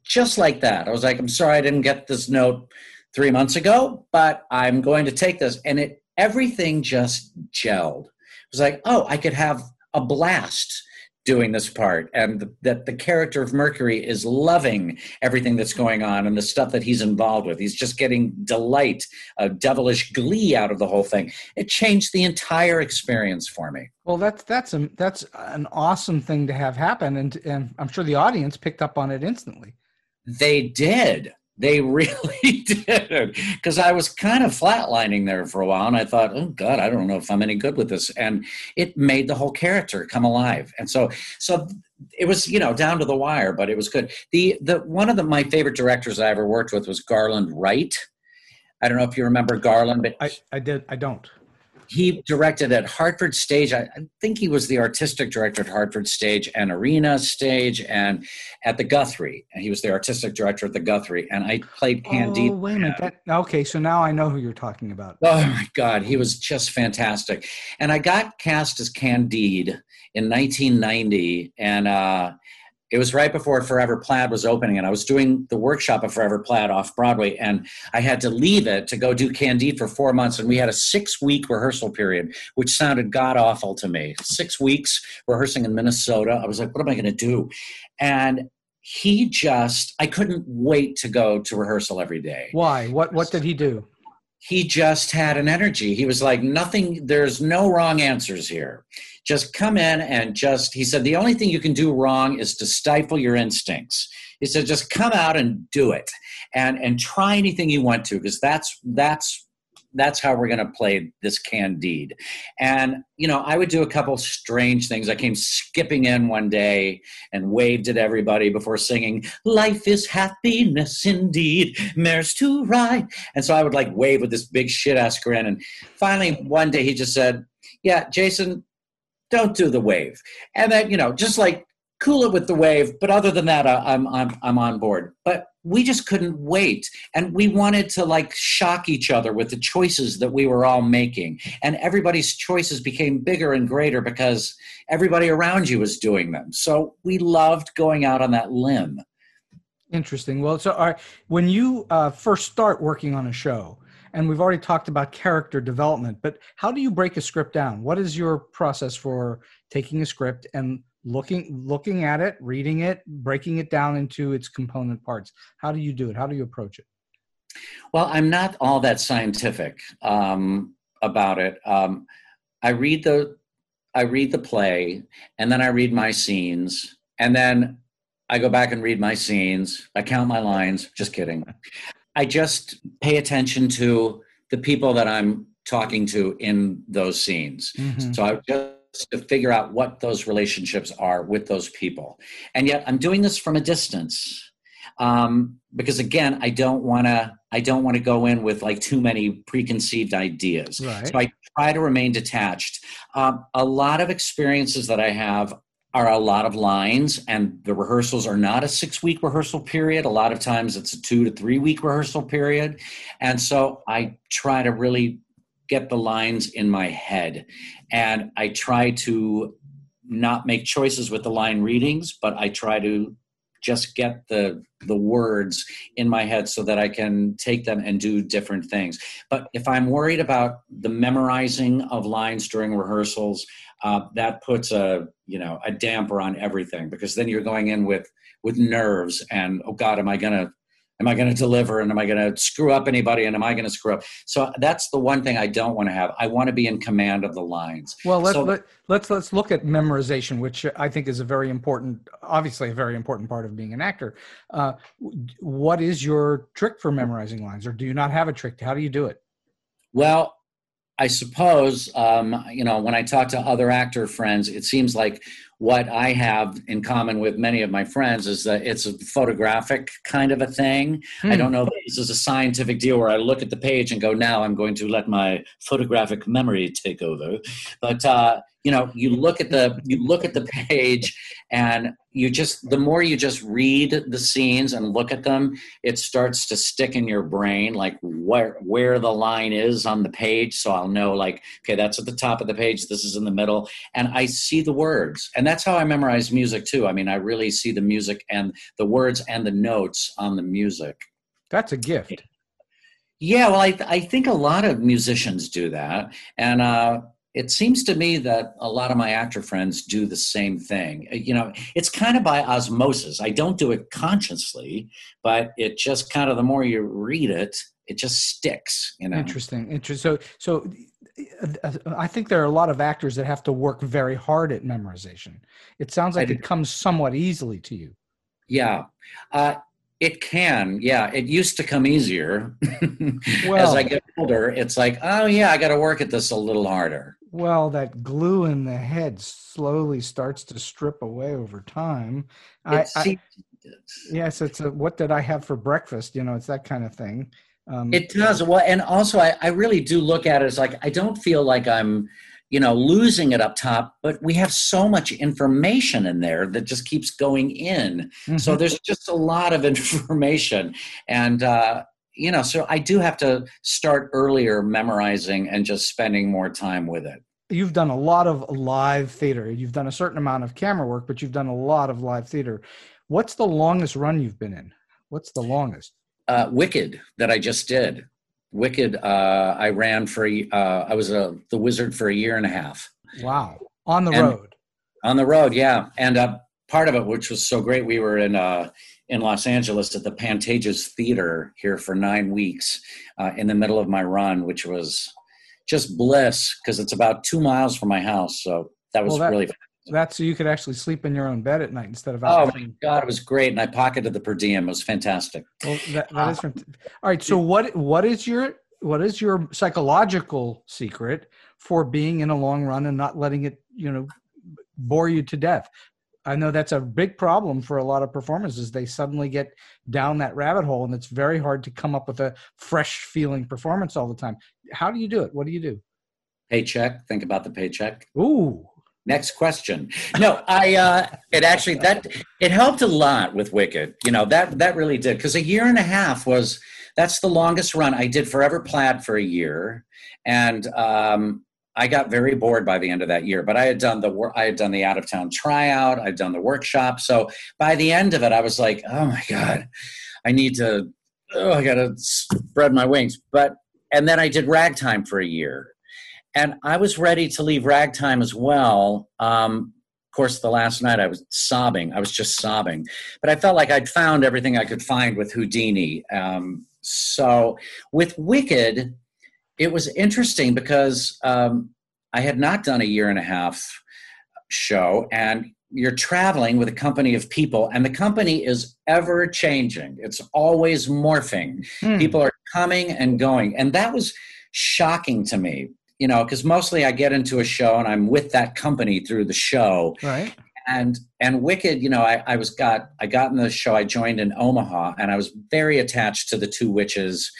Just like that. I was like, I'm sorry I didn't get this note three months ago, but I'm going to take this. And it everything just gelled. It was like, oh, I could have a blast doing this part and the, that the character of mercury is loving everything that's going on and the stuff that he's involved with. He's just getting delight a devilish glee out of the whole thing. It changed the entire experience for me. Well that's that's a, that's an awesome thing to have happen. And and i'm sure the audience picked up on it instantly. They did they really did. Because I was kind of flatlining there for a while and I thought, oh God, I don't know if I'm any good with this. And it made the whole character come alive. And so so it was, you know, down to the wire, but it was good. The the one of the my favorite directors I ever worked with was Garland Wright. I don't know if you remember Garland, but I, I did I don't. He directed at Hartford Stage. I, I, think he was the artistic director at Hartford Stage and Arena Stage and at the Guthrie. And he was the artistic director at the Guthrie. And I played Candide. Oh, wait a minute. That, okay, so now I know who you're talking about. Oh my God, he was just fantastic. And I got cast as Candide in 1990. And uh, it was right before Forever Plaid was opening, and I was doing the workshop of Forever Plaid off Broadway, and I had to leave it to go do Candide for four months, and we had a six week rehearsal period, which sounded god awful to me. Six weeks rehearsing in Minnesota. I was like, what am I going to do? And he just, I couldn't wait to go to rehearsal every day. Why? What What did he do? He just had an energy. He was like, nothing, there's no wrong answers here just come in and just he said the only thing you can do wrong is to stifle your instincts he said just come out and do it and and try anything you want to because that's that's that's how we're going to play this candide and you know i would do a couple strange things i came skipping in one day and waved at everybody before singing life is happiness indeed mares to ride and so i would like wave with this big shit ass grin and finally one day he just said yeah jason don't do the wave. And then, you know, just like cool it with the wave. But other than that, I, I'm, I'm, I'm on board. But we just couldn't wait. And we wanted to like shock each other with the choices that we were all making. And everybody's choices became bigger and greater because everybody around you was doing them. So we loved going out on that limb. Interesting. Well, so are, when you uh, first start working on a show, and we've already talked about character development but how do you break a script down what is your process for taking a script and looking looking at it reading it breaking it down into its component parts how do you do it how do you approach it well i'm not all that scientific um, about it um, i read the i read the play and then i read my scenes and then I go back and read my scenes. I count my lines. Just kidding. I just pay attention to the people that I'm talking to in those scenes. Mm-hmm. So I just to figure out what those relationships are with those people. And yet I'm doing this from a distance. Um, because again, I don't want to. I don't want to go in with like too many preconceived ideas. Right. So I try to remain detached. Um, a lot of experiences that I have are a lot of lines and the rehearsals are not a six week rehearsal period a lot of times it's a two to three week rehearsal period and so i try to really get the lines in my head and i try to not make choices with the line readings but i try to just get the the words in my head so that I can take them and do different things. But if I'm worried about the memorizing of lines during rehearsals, uh, that puts a you know a damper on everything because then you're going in with with nerves and oh god am i going to am i going to deliver and am i going to screw up anybody and am i going to screw up? So that's the one thing i don't want to have. I want to be in command of the lines. Well let's so, let, let's let's look at memorization which i think is a very important obviously a very important part of being an actor. Uh, what is your trick for memorizing lines or do you not have a trick? How do you do it? Well I suppose, um, you know, when I talk to other actor friends, it seems like what I have in common with many of my friends is that it's a photographic kind of a thing. Hmm. I don't know that this is a scientific deal where I look at the page and go, now I'm going to let my photographic memory take over. But uh, you know you look at the you look at the page and you just the more you just read the scenes and look at them it starts to stick in your brain like where where the line is on the page. So i'll know like okay that's at the top of the page this is in the middle. And i see the words. And that's how i memorize music too. I mean i really see the music and the words and the notes on the music. That's a gift. Yeah well i, I think a lot of musicians do that. And uh it seems to me that a lot of my actor friends do the same thing. Uh, you know, it's kind of by osmosis. I don't do it consciously, but it just kind of the more you read it, it just sticks. You know, interesting. Interesting. So, so uh, I think there are a lot of actors that have to work very hard at memorization. It sounds like it comes somewhat easily to you. Yeah. Uh, it can, yeah. It used to come easier. well, As I get older, it's like, oh yeah, I got to work at this a little harder. Well, that glue in the head slowly starts to strip away over time. I, I, yes, it's a what did I have for breakfast? You know, it's that kind of thing. Um, It does. Well, and also I, I really do look at it as like I don't feel like I'm, you know, losing it up top, but we have so much information in there that just keeps going in. So mhm. there's just a lot of information. And uh, you know, so I do have to start earlier memorizing and just spending more time with it. you've done a lot of live theater. You've done a certain amount of camera work, but you've done a lot of live theater. What's the longest run you've been in? What's the longest? Uh, Wicked that I just did. Wicked, uh, I ran for, uh, I was a, the wizard for a year and a half. Wow. On the And- road. On the road, yeah. And uh, part of it, which was so great, we were in uh, in Los Angeles at the Pantages Theater here for nine weeks uh, in the middle of my run, which was just bliss because it's about two miles from my house. So that was Well, that- really. That's so you could actually sleep in your own bed at night instead of out. Oh my God, it was great, and I pocketed the per diem. It was fantastic. Well, that, that is fant- all right. So what what is your what is your psychological secret for being in a long run and not letting it you know bore you to death? I know that's a big problem for a lot of performers is they suddenly get down that rabbit hole and it's very hard to come up with a fresh feeling performance all the time. How do you do it? What do you do? Paycheck. Think about the paycheck. Ooh, Next question. No, I. Uh, it actually that it helped a lot with Wicked. You know that that really did because a year and a half was that's the longest run I did. Forever Plaid for a year, and um, I got very bored by the end of that year. But I had done the. I had done the out of town tryout. I'd done the workshop. So by the end of it, I was like, oh my god, I need to. Oh, I got to spread my wings. But and then I did Ragtime for a year and I was ready to leave ragtime as well. Um, of course, the last night I was sobbing. I was just sobbing, but I felt like I'd found everything I could find with Houdini. Um, so with Wicked, it was interesting because um, I had not done a year and a half show, and you're traveling with a company of people, and the company is ever changing. It's always morphing Hmm. people are coming and going and that was shocking to me you know because mostly i get into a show and i'm with that company through the show right. and and wicked you know i, I was got i got in the show i joined in omaha and i was very attached to the two witches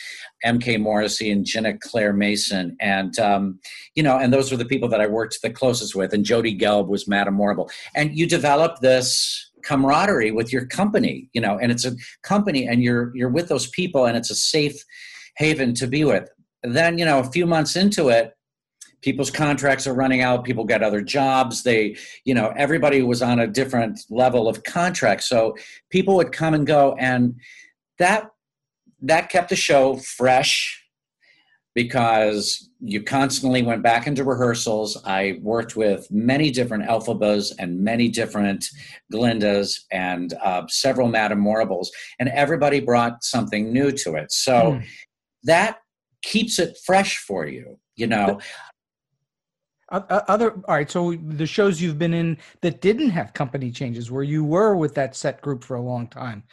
mk morrissey and ginna claire mason. And um, you know and those were the people that i worked the closest with. And jody gelb was madame morrible. And you develop this camaraderie with your company you know and it's a company and you're you're with those people and it's a safe haven to be with. Then you know a few months into it people's contracts are running out people get other jobs they you know everybody was on a different level of contract. So people would come and go and that that kept the show fresh because you constantly went back into rehearsals i worked with many different elphabas and many different glindas and uh, several madame morribles and everybody brought something new to it so Hmm. that keeps it fresh for you you know Other all right. So the shows you've been in that didn't have company changes, where you were with that set group for a long time,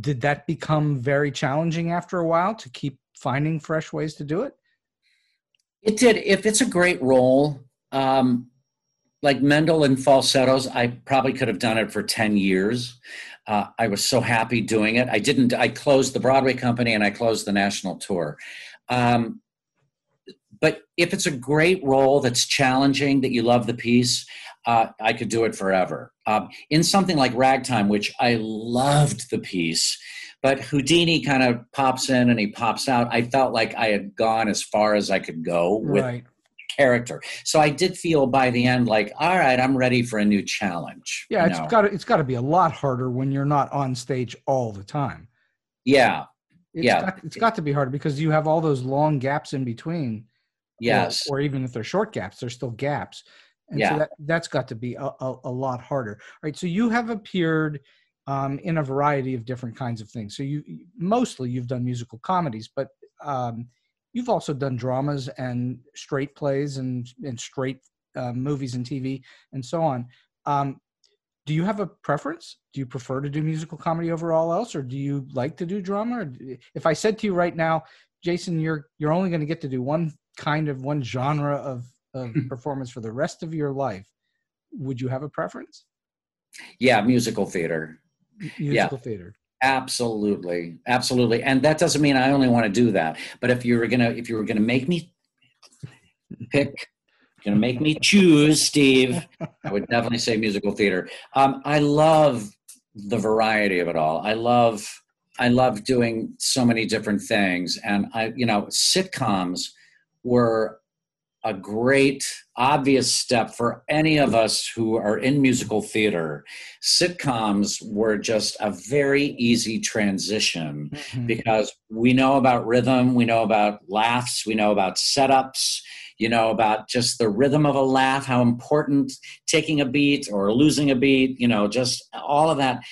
did that become very challenging after a while to keep finding fresh ways to do it? It did. If it's a great role, um, like Mendel and falsettos, I probably could have done it for 10 years. Uh, I was so happy doing it. I didn't, I closed the Broadway company and I closed the national tour. Um, but if it's a great role that's challenging, that you love the piece, uh, I could do it forever. Um, in something like Ragtime, which I loved the piece, but Houdini kind of pops in and he pops out. I felt like I had gone as far as I could go with right. character. So I did feel by the end like, all right, I'm ready for a new challenge. Yeah, it's got to, it's got to be a lot harder when you're not on stage all the time. yeah, It's Yeah. got, it's got to be harder because you have all those long gaps in between. yes, Or, even if they're short gaps, they're still gaps. And Yeah. so that, that's got to be a, a, a lot harder. All right. So you have appeared um, in a variety of different kinds of things. So you mostly you've done musical comedies, but um, you've also done dramas and straight plays and, and straight uh, movies and TV and so on. Um, do you have a preference? Do you prefer to do musical comedy over all else, or do you like to do drama? Or do- if I said to you right now, Jason, you're you're only going to get to do one kind of one genre of, of performance for the rest of your life, would you have a preference? yeah, musical theater. Musical theater. Absolutely, absolutely, and that doesn't mean I only want to do that. But if you were gonna, if you were gonna make me pick, gonna make me choose, Steve, I would definitely say musical theater. Um, I love the variety of it all. I love, I love doing so many different things, and I, you know, sitcoms were a great obvious step for any of us who are in musical theater. Sitcoms were just a very easy transition mm-hmm. because we know about rhythm we know about laughs we know about setups you know about just the rhythm of a laugh how important taking a beat or losing a beat you know just all of that.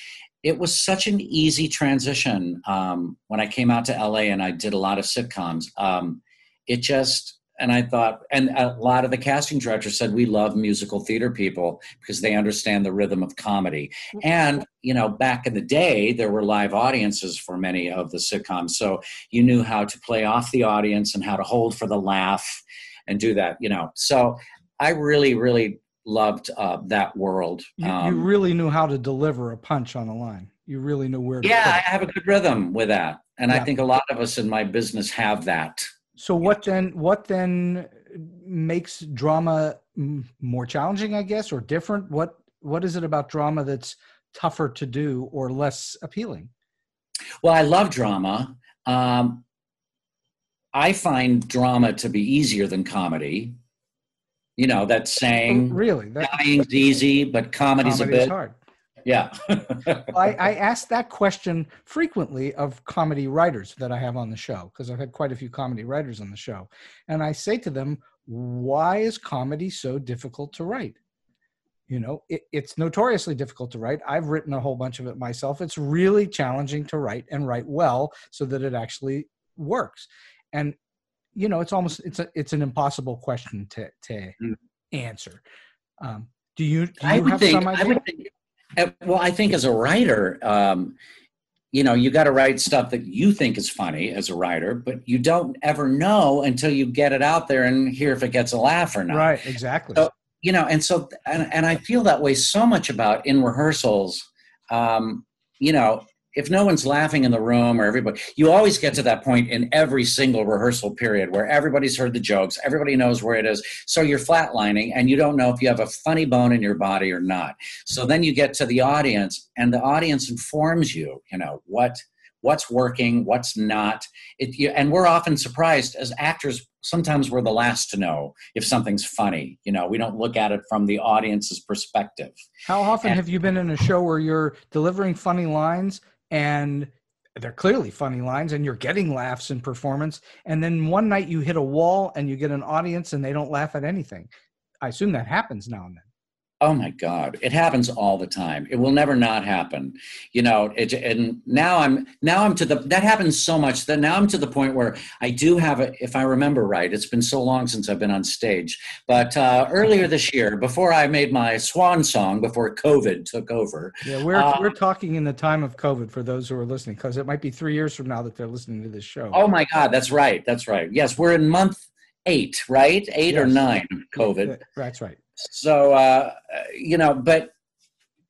It was such an easy transition um, when i came out to la and i did a lot of sitcoms. Um, it just and I thought, and a lot of the casting directors said, we love musical theater people because they understand the rhythm of comedy. Mm-hmm. And, you know, back in the day, there were live audiences for many of the sitcoms. So you knew how to play off the audience and how to hold for the laugh and do that, you know. So I really, really loved uh, that world. You, um, you, really knew how to deliver a punch on a line. You really knew where Yeah, I have a good rhythm with that. And yeah. I think a lot of us in my business have that. So what then? What then makes drama more challenging, I guess, or different? What What is it about drama that's tougher to do or less appealing? Well, I love drama. Um, I find drama to be easier than comedy. You know, that saying, really, that, dying's easy, but comedy's, comedy's a bit hard. Yeah. I, I ask that question frequently of comedy writers that I have on the show because I've had quite a few comedy writers on the show. And I say to them, why is comedy so difficult to write? You know, it, it's notoriously difficult to write. I've written a whole bunch of it myself. It's really challenging to write and write well so that it actually works. And you know, it's almost it's a it's an impossible question to to mm. answer. Um, do you do you I have think, some idea? I would think well, I think as a writer, um, you know, you got to write stuff that you think is funny as a writer, but you don't ever know until you get it out there and hear if it gets a laugh or not. Right, exactly. So, you know, and so, and, and I feel that way so much about in rehearsals. Um, you know, if no one's laughing in the room or everybody, you always get to that point in every single rehearsal period where everybody's heard the jokes, everybody knows where it is. So you're flatlining and you don't know if you have a funny bone in your body or not. So then you get to the audience and the audience informs you, you know, what what's working, what's not. It, you, and we're often surprised as actors. Sometimes we're the last to know if something's funny. You know, we don't look at it from the audience's perspective. How often and, have you been in a show where you're delivering funny lines and they're clearly funny lines and you're getting laughs in performance. And then one night you hit a wall and you get an audience and they don't laugh at anything. I assume that happens now and then Oh my God! It happens all the time. It will never not happen. You know, it, and now I'm now I'm to the that happens so much that now I'm to the point where I do have a. If I remember right, it's been so long since I've been on stage. But uh, earlier this year, before I made my swan song, before COVID took over. Yeah, we're uh, we're talking in the time of COVID for those who are listening, because it might be three years from now that they're listening to this show. Oh my God, that's right. That's right. Yes, we're in month eight, right? Eight yes. or nine COVID. That's right. So uh, you know, but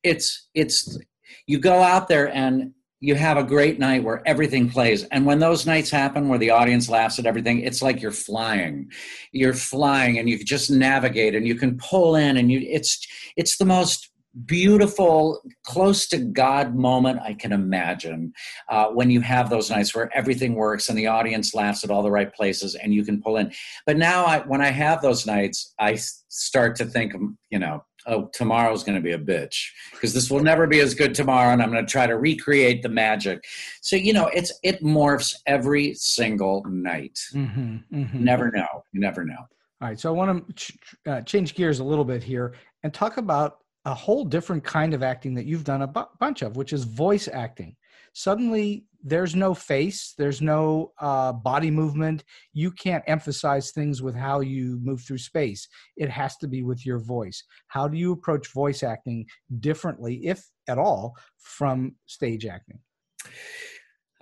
it's it's you go out there and you have a great night where everything plays. And when those nights happen where the audience laughs at everything it's like you're flying. You're flying and you just navigate and you can pull in and you it's it's the most beautiful close to god moment i can imagine uh, when you have those nights where everything works and the audience laughs at all the right places and you can pull in. But now I, when i have those nights i start to think, you know, oh, tomorrow's going to be a bitch because this will never be as good tomorrow, and I'm going to try to recreate the magic. So you know, it's it morphs every single night. Mm-hmm, mm-hmm. Never know. You never know. All right, so I want to ch- uh, change gears a little bit here and talk about a whole different kind of acting that you've done a bu- bunch of, which is voice acting. Suddenly, there's no face, there's no uh, body movement. You can't emphasize things with how you move through space. It has to be with your voice. How do you approach voice acting differently, if at all, from stage acting?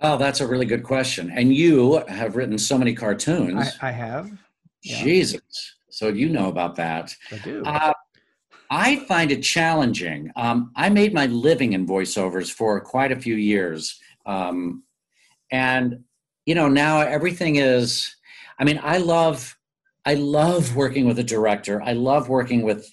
Oh, that's a really good question. And you have written so many cartoons. I, I have. Yeah. Jesus. So you know about that. I do. Uh, I find it challenging. Um, I made my living in voiceovers for quite a few years Um, and you know now everything is. I mean, I love I love working with a director. I love working with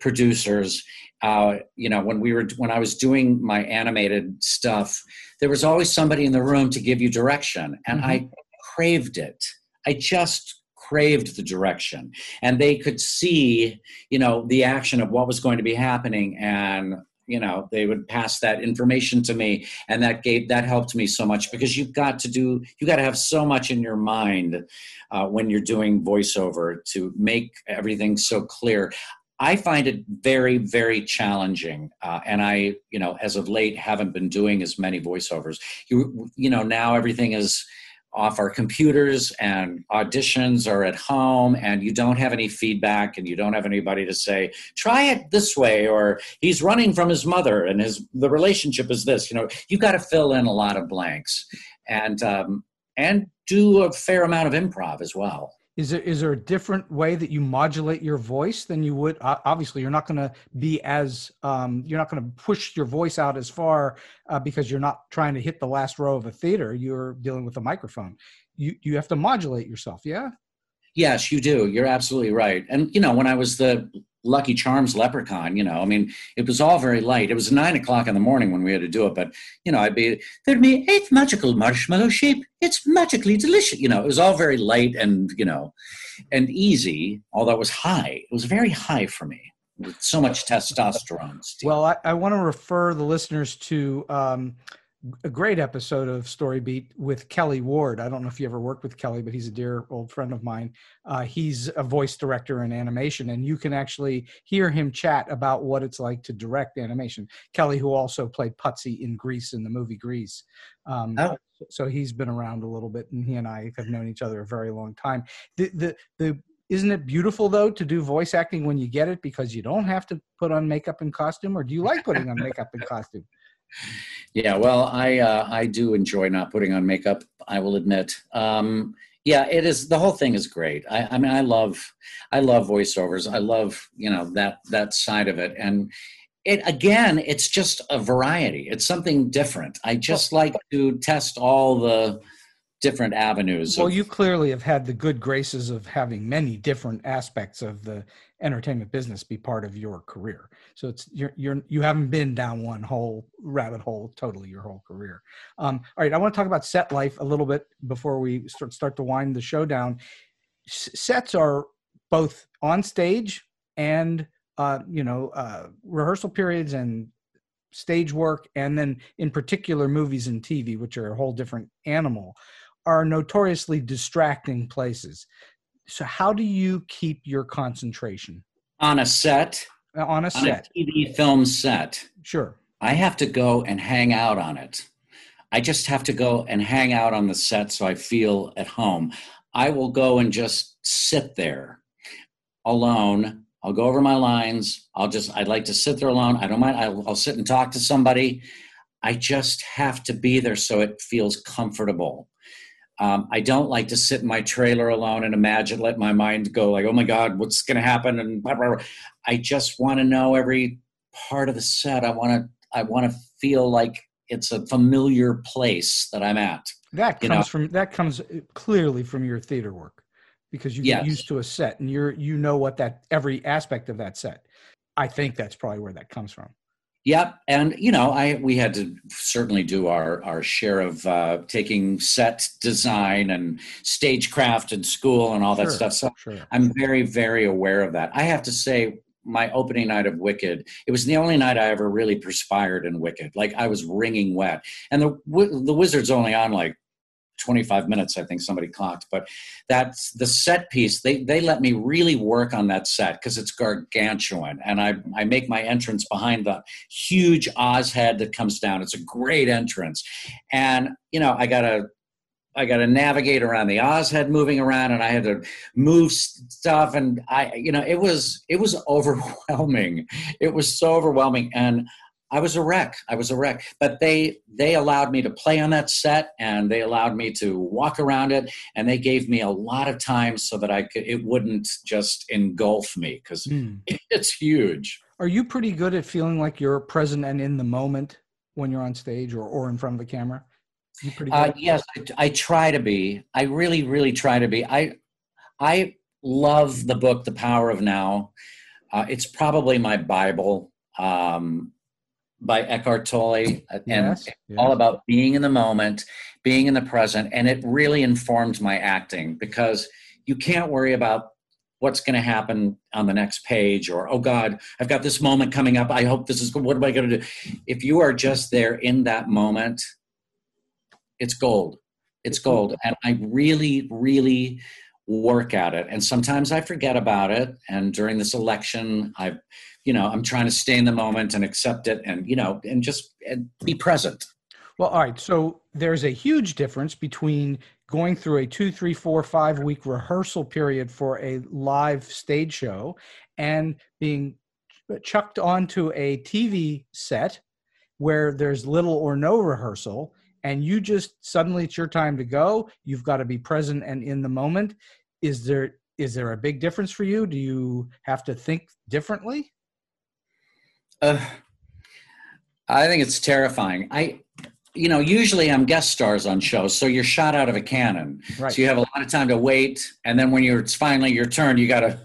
producers. Uh, you know, when we were when I was doing my animated stuff, there was always somebody in the room to give you direction, and mm-hmm. I craved it. I just craved the direction, and they could see, you know, the action of what was going to be happening, and you know they would pass that information to me and that gave that helped me so much because you've got to do you got to have so much in your mind uh, when you're doing voiceover to make everything so clear I find it very, very challenging, uh, and I, you know, as of late, haven't been doing as many voiceovers. You, you know, now everything is off our computers, and auditions are at home, and you don't have any feedback, and you don't have anybody to say, "Try it this way," or "He's running from his mother, and his the relationship is this." You know, you've got to fill in a lot of blanks, and um, and do a fair amount of improv as well is there is there a different way that you modulate your voice than you would obviously you're not going to be as um, you're not going to push your voice out as far uh, because you're not trying to hit the last row of a theater you're dealing with a microphone. You you have to modulate yourself yeah? Yes you do. You're absolutely right. And you know when i was the Lucky Charms leprechaun, you know. I mean, it was all very light. It was nine o'clock in the morning when we had to do it, but you know, I'd be there'd be eighth magical marshmallow shape. It's magically delicious. You know, it was all very light and you know, and easy. Although it was high, it was very high for me with so much testosterone. Steve. Well, I, I want to refer the listeners to um, a great episode of Story Beat with Kelly Ward. I don't know if you ever worked with Kelly, but he's a dear old friend of mine. Uh, he's a voice director in animation, and you can actually hear him chat about what it's like to direct animation. Kelly, who also played Putzie in Grease in the movie Grease. Um, oh. So he's been around a little bit, and he and I have known each other a very long time. The, the, the, isn't it beautiful though to do voice acting when you get it because you don't have to put on makeup and costume, or do you like putting on makeup and costume? Yeah, well, I uh, I do enjoy not putting on makeup. I will admit. Um, yeah, it is. The whole thing is great. I, I mean, I love I love voiceovers. I love you know that that side of it, and it again, it's just a variety. It's something different. I just like to test all the different avenues. Well, of, you clearly have had the good graces of having many different aspects of the entertainment business be part of your career. So it's you're you're you haven't been down one whole rabbit hole totally your whole career. Um, all right, I want to talk about set life a little bit before we start start to wind the show down. S- sets are both on stage and uh, you know uh, rehearsal periods and stage work, and then in particular movies and TV, which are a whole different animal, are notoriously distracting places. So how do you keep your concentration on a set? Uh, on a set, a TV film set. Sure. I have to go and hang out on it. I just have to go and hang out on the set so I feel at home. I will go and just sit there alone. I'll go over my lines. I'll just, I'd like to sit there alone. I don't mind. I'll, I'll sit and talk to somebody. I just have to be there so it feels comfortable. Um, I don't like to sit in my trailer alone and imagine, let my mind go like, oh my God, what's going to happen? And blah, blah, blah. I just want to know every part of the set. I want to, I want to feel like it's a familiar place that I'm at. That comes know? from, that comes clearly from your theater work because you get yes. used to a set and you're, you know what that, every aspect of that set. I think that's probably where that comes from. Yep, and you know, I we had to certainly do our our share of uh, taking set design and stagecraft in school and all that sure, stuff. So sure. I'm very very aware of that. I have to say, my opening night of Wicked, it was the only night I ever really perspired in Wicked. Like I was wringing wet, and the the Wizard's only on like 25 minutes, I think somebody clocked. But that's the set piece. They they let me really work on that set because it's gargantuan, and I I make my entrance behind the huge Oz head that comes down. It's a great entrance, and you know I got to I got to navigate around the Oz head moving around, and I had to move stuff, and I, you know, it was it was overwhelming. It was so overwhelming, and I was a wreck. I was a wreck. But they they allowed me to play on that set and they allowed me to walk around it and they gave me a lot of time so that I could it wouldn't just engulf me because mm. it's huge. Are you pretty good at feeling like you're present and in the moment when you're on stage or, or in front of the camera? You pretty Uh, yes, I, I try to be. I really, really try to be. I, I love the book, The Power of Now. Uh, it's probably my Bible um, by Eckhart Tolle, uh, and Yes, yes. all about being in the moment, being in the present, and it really informed my acting because you can't worry about what's going to happen on the next page or oh god i've got this moment coming up. I hope this is good what am i going to do? If you are just there in that moment it's gold. It's gold. And i really really work at it. And sometimes i forget about it. And during this election i you know i'm trying to stay in the moment and accept it and you know and just and be present. Well, all right. So there's a huge difference between going through a two, three, four, five week rehearsal period for a live stage show and being chucked onto a TV set where there's little or no rehearsal and you just suddenly it's your time to go you've got to be present and in the moment. Is there is there a big difference for you? Do you have to think differently Uh, I think it's terrifying. I, you know, usually I'm guest stars on shows, so you're shot out of a cannon. right So you have a lot of time to wait, and then when you're it's finally your turn, you got to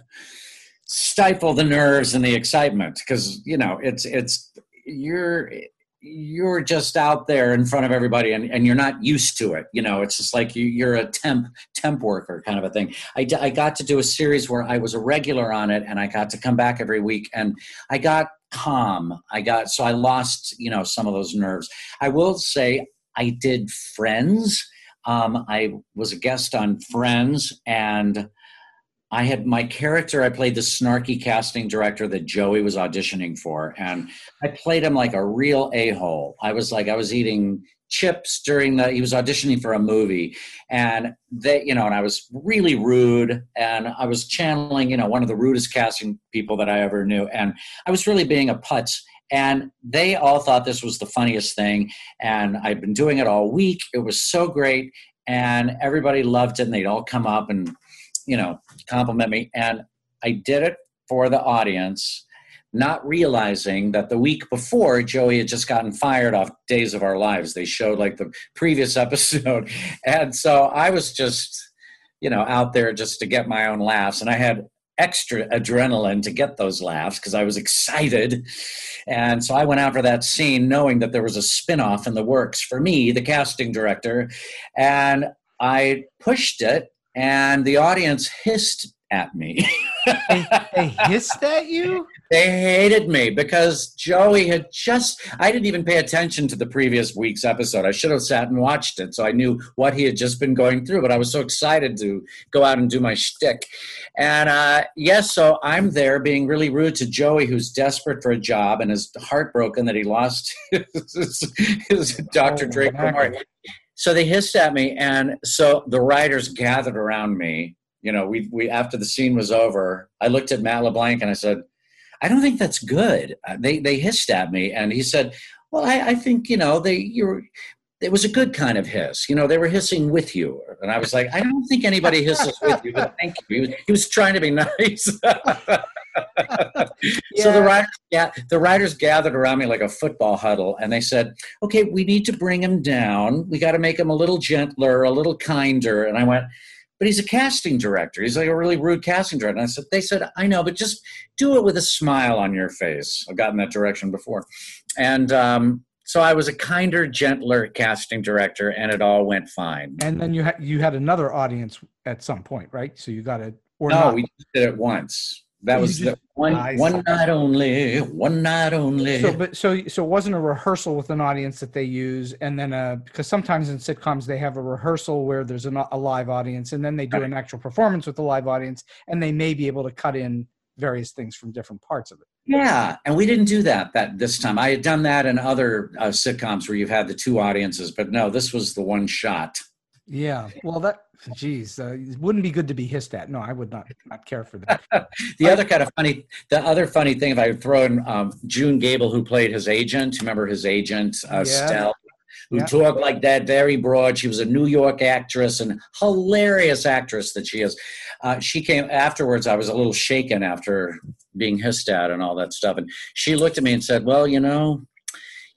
stifle the nerves and the excitement because you know it's it's you're you're just out there in front of everybody and, and you're not used to it you know it's just like you, you're a temp temp worker kind of a thing I, d- I got to do a series where i was a regular on it and i got to come back every week and i got calm i got so i lost you know some of those nerves i will say i did friends um, i was a guest on friends and I had my character, I played the snarky casting director that Joey was auditioning for. And I played him like a real a hole. I was like, I was eating chips during the, he was auditioning for a movie. And they, you know, and I was really rude. And I was channeling, you know, one of the rudest casting people that I ever knew. And I was really being a putz. And they all thought this was the funniest thing. And I'd been doing it all week. It was so great. And everybody loved it. And they'd all come up and, you know, compliment me. And I did it for the audience, not realizing that the week before, Joey had just gotten fired off Days of Our Lives. They showed like the previous episode. And so I was just, you know, out there just to get my own laughs. And I had extra adrenaline to get those laughs because I was excited. And so I went out for that scene knowing that there was a spin off in the works for me, the casting director. And I pushed it and the audience hissed at me. they, they hissed at you they hated me because Joey had just, I didn't even pay attention to the previous week's episode. I should have sat and watched it so I knew what he had just been going through, but I was so excited to go out and do my shtick. And uh, yes, so I'm there being really rude to Joey, who's desperate for a job and is heartbroken that he lost his, his Dr. Oh, Drake. Lamar. So they hissed at me, and so the writers gathered around me. You know, we we after the scene was over, I looked at Matt LeBlanc and I said, "I don't think that's good." Uh, They they hissed at me, and he said, "Well, I, I think you know they you're." It was a good kind of hiss. You know, they were hissing with you. And I was like, I don't think anybody hisses with you, but thank you. He was, he was trying to be nice. So the Yeah. writers, yeah, the writers gathered around me like a football huddle, and they said, "Okay, we need to bring him down. We got to make him a little gentler, a little kinder." And I went, "But he's a casting director. He's like a really rude casting director." And I said, "They said, I know, but just do it with a smile on your face." I've gotten that direction before, and um, so I was a kinder, gentler casting director, and it all went fine. and then you had you had another audience at some point right so you got it. or no, not we did it once. That was just- the one I one night only, one night only. so but so so it wasn't a rehearsal with an audience that they use and then uh because sometimes in sitcoms they have a rehearsal where there's an, a live audience and then they do an actual performance with the live audience and they may be able to cut in various things from different parts of it Yeah, and we didn't do that that this time. I had done that in other uh, sitcoms where you've had the two audiences, but no, this was the one shot. yeah well that geez uh, it wouldn't be good to be hissed at no i would not not care for that The other kind of funny, the other funny thing, if I throw in um, June Gable, who played his agent. Remember his agent, uh, Yeah. Stell, who Yeah. talked like that, very broad. She was a New York actress and hilarious actress that she is. Uh, she came afterwards. I was a little shaken after being hissed at and all that stuff, and she looked at me and said, "Well, you know."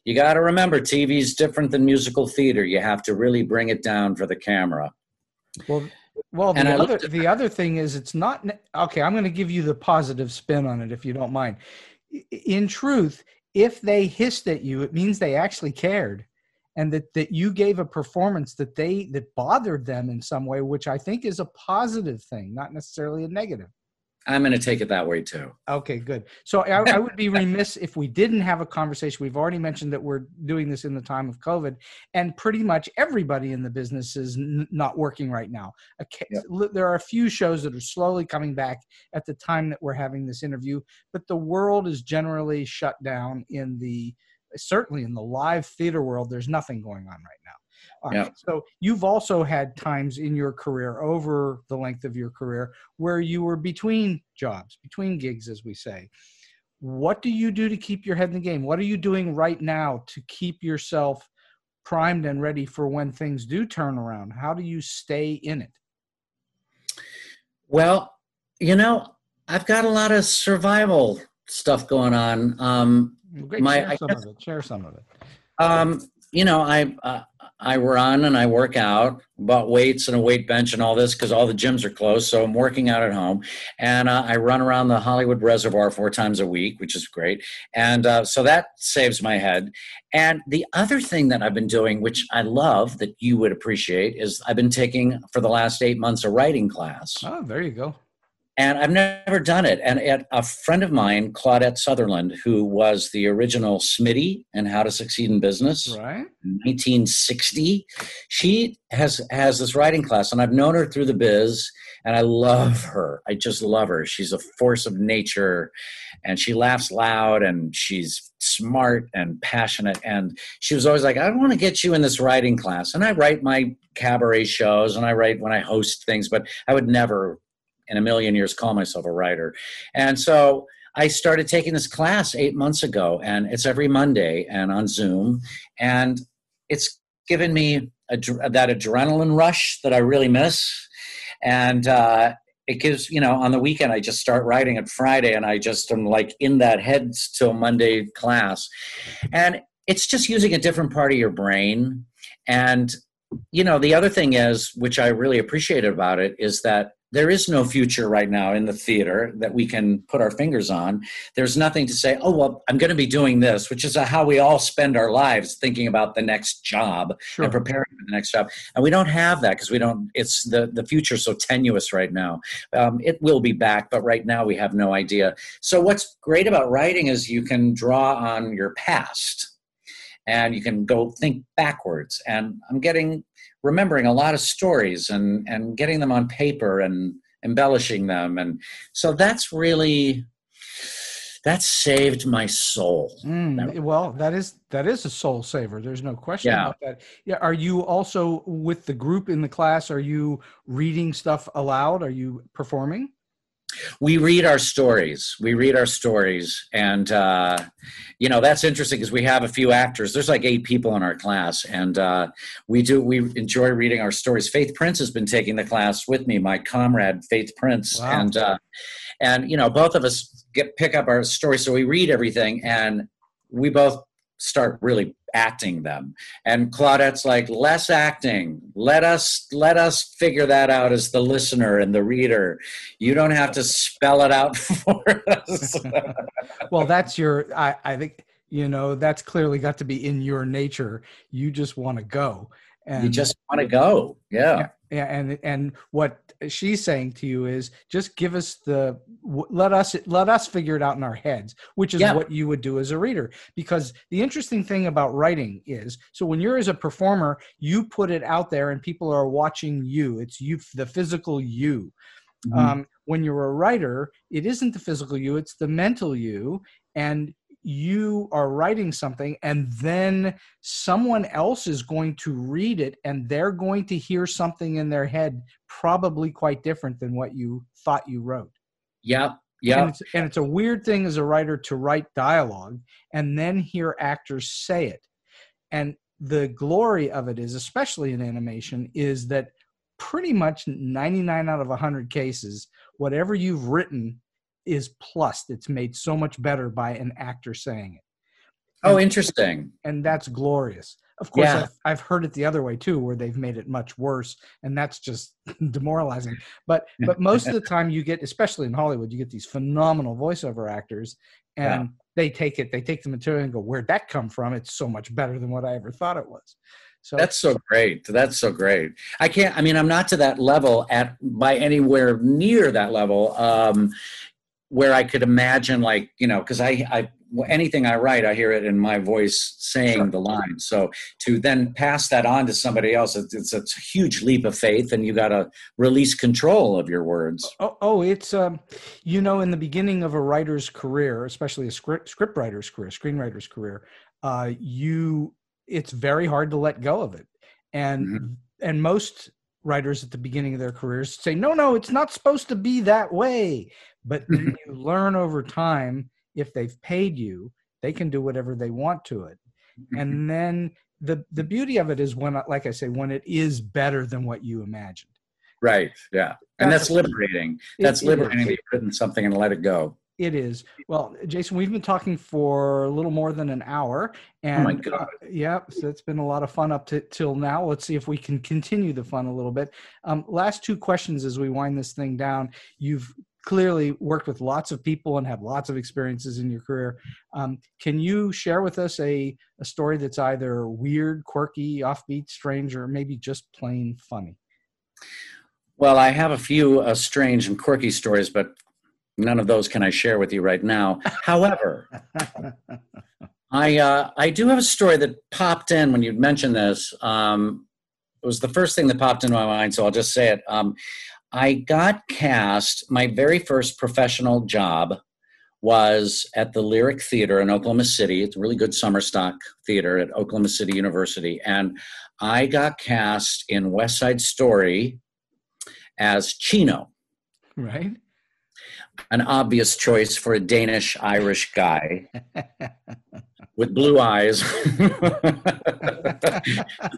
you got to remember TV is different than musical theater. You have to really bring it down for the camera. Well, well, the other the other thing is it's not okay. I'm going to give you the positive spin on it if you don't mind. In truth, if they hissed at you, it means they actually cared, and that that you gave a performance that they that bothered them in some way, which I think is a positive thing, not necessarily a negative. I'm going to take it that way too. Okay, good. So I, I, would be remiss if we didn't have a conversation. We've already mentioned that we're doing this in the time of COVID, and pretty much everybody in the business is n- not working right now. Yep. There are a few shows that are slowly coming back at the time that we're having this interview, but the world is generally shut down in the certainly in the live theater world. There's nothing going on right now. Yeah. So you've also had times in your career over the length of your career where you were between jobs, between gigs, as we say. What do you do to keep your head in the game? What are you doing right now to keep yourself primed and ready for when things do turn around? How do you stay in it? Well, you know, I've got a lot of survival stuff going on. Um, Great, my, share some guess, of it. Share some of it. Um, you know, I uh, I run and I work out, bought weights and a weight bench and all this because all the gyms are closed. So I'm working out at home, and uh, I run around the Hollywood Reservoir four times a week, which is great. And uh, so that saves my head. And the other thing that I've been doing, which I love that you would appreciate, is I've been taking for the last eight months a writing class. Oh, there you go and I've never done it. And at a friend of mine, Claudette Sutherland, who was the original Smitty and How to Succeed in Business, right, 1960, she has has this writing class, and I've known her through the biz, and I love her. I just love her. She's a force of nature, and she laughs loud, and she's smart and passionate. And she was always like, "I want to get you in this writing class." And I write my cabaret shows, and I write when I host things, but I would never in a million years call myself a writer. And so I started taking this class eight months ago, and it's every Monday and on Zoom. And it's given me a, that adrenaline rush that I really miss. And uh, it gives, you know, on the weekend, I just start writing at Friday and I just am like in that head till Monday class. And it's just using a different part of your brain. And, you know, the other thing is, which I really appreciated about it, is that there is no future right now in the theater that we can put our fingers on. There's nothing to say, oh, well, I'm going to be doing this, which is how we all spend our lives thinking about the next job sure. and preparing for the next job. And we don't have that because we don't, it's the, the future so tenuous right now. Um, it will be back, but right now we have no idea. So, what's great about writing is you can draw on your past and you can go think backwards. And I'm getting remembering a lot of stories and and getting them on paper and embellishing them. And so that's really that saved my soul. Mm, well that is that is a soul saver there's no question yeah. about that. Yeah are you also with the group in the class are you reading stuff aloud? Are you performing we read our stories. We read our stories. And uh, you know that's interesting because we have a few actors. There's like eight people in our class. And uh, we do we enjoy reading our stories. Faith prince has been taking the class with me my comrade faith prince. Wow. and uh, and you know both of us get pick up our stories. So we read everything and we both start really acting them. And claudette's like less acting. Let us let us figure that out as the listener and the reader. You don't have to spell it out for us. Well that's your i i think you know that's clearly got to be in your nature. You just want to go and you just want to go. Yeah. yeah yeah and and what she's saying to you is just give us the let us let us figure it out in our heads which is yeah. what you would do as a reader because the interesting thing about writing is so when you're as a performer you put it out there and people are watching you it's you the physical you mm-hmm. um, when you're a writer it isn't the physical you it's the mental you and you are writing something and then someone else is going to read it and they're going to hear something in their head probably quite different than what you thought you wrote. Yeah. Yeah. And it's, and it's a weird thing as a writer to write dialogue and then hear actors say it. And the glory of it is, especially in animation, is that pretty much 99 out of 100 cases, whatever you've written is plus it's made so much better by an actor saying it Oh, interesting. And that's glorious. Of course, Yeah. I've, I've heard it the other way too, where they've made it much worse, and that's just demoralizing. But but most of the time, you get, especially in Hollywood, you get these phenomenal voiceover actors, and Yeah. they take it, they take the material and go, "Where'd that come from? It's so much better than what I ever thought it was." So That's so great. That's so great. I can't. I mean, I'm not to that level at by anywhere near that level um, where I could imagine, like you know, because I, I anything I write, I hear it in my voice saying Sure. the line. So to then pass that on to somebody else, it's, it's, a huge leap of faith, and you got to release control of your words. Oh, oh, it's um, you know, in the beginning of a writer's career, especially a script script writer's career, screenwriter's career, uh, you it's very hard to let go of it, and Mhm. and most writers at the beginning of their careers say, no, no, it's not supposed to be that way. But then you learn over time, if they've paid you, they can do whatever they want to it, and then the the beauty of it is when, like I say, when it is better than what you imagined. Right. Yeah. And That's- that's liberating. That's liberating that you've written something and let it go. It is. Well, Jason, we've been talking for a little more than an hour. And Oh my God. uh, yeah, so it's been a lot of fun up to till now. Let's see if we can continue the fun a little bit. Um, last two questions as we wind this thing down. You've clearly worked with lots of people and have lots of experiences in your career. Um, can you share with us a, a story that's either weird, quirky, offbeat, strange, or maybe just plain funny? Well, I have a few uh, strange and quirky stories, but none of those can I share with you right now. However, I uh, I do have a story that popped in when you mentioned this. Um, it was the first thing that popped into my mind, so I'll just say it. Um, I got cast. My very first professional job was at the Lyric Theater in Oklahoma City. It's a really good summer stock theater at Oklahoma City University, and I got cast in West Side Story as Chino right? An obvious choice for a Danish Irish guy with blue eyes.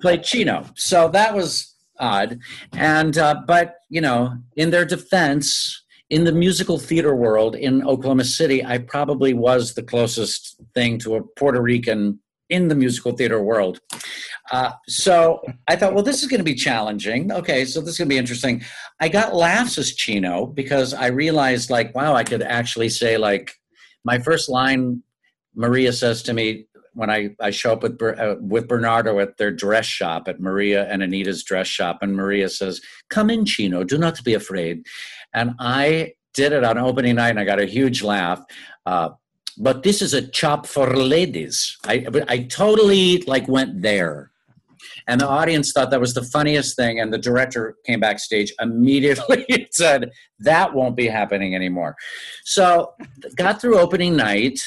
Played Chino. So that was odd. And, uh, but, you know, in their defense, in the musical theater world in Oklahoma City, I probably was the closest thing to a Puerto Rican in the musical theater world. Uh, so I thought, well, this is going to be challenging. Okay, so this is going to be interesting. I got laughs as Chino because I realized, like, wow, I could actually say, like, my first line, Maria says to me when I, I show up with, uh, with Bernardo at their dress shop, at Maria and Anita's dress shop, and Maria says, Come in, Chino, do not be afraid. And I did it on opening night and I got a huge laugh. Uh, but this is a chop for ladies. I, I totally like went there. And the audience thought that was the funniest thing. And the director came backstage immediately and said, That won't be happening anymore. So, got through opening night,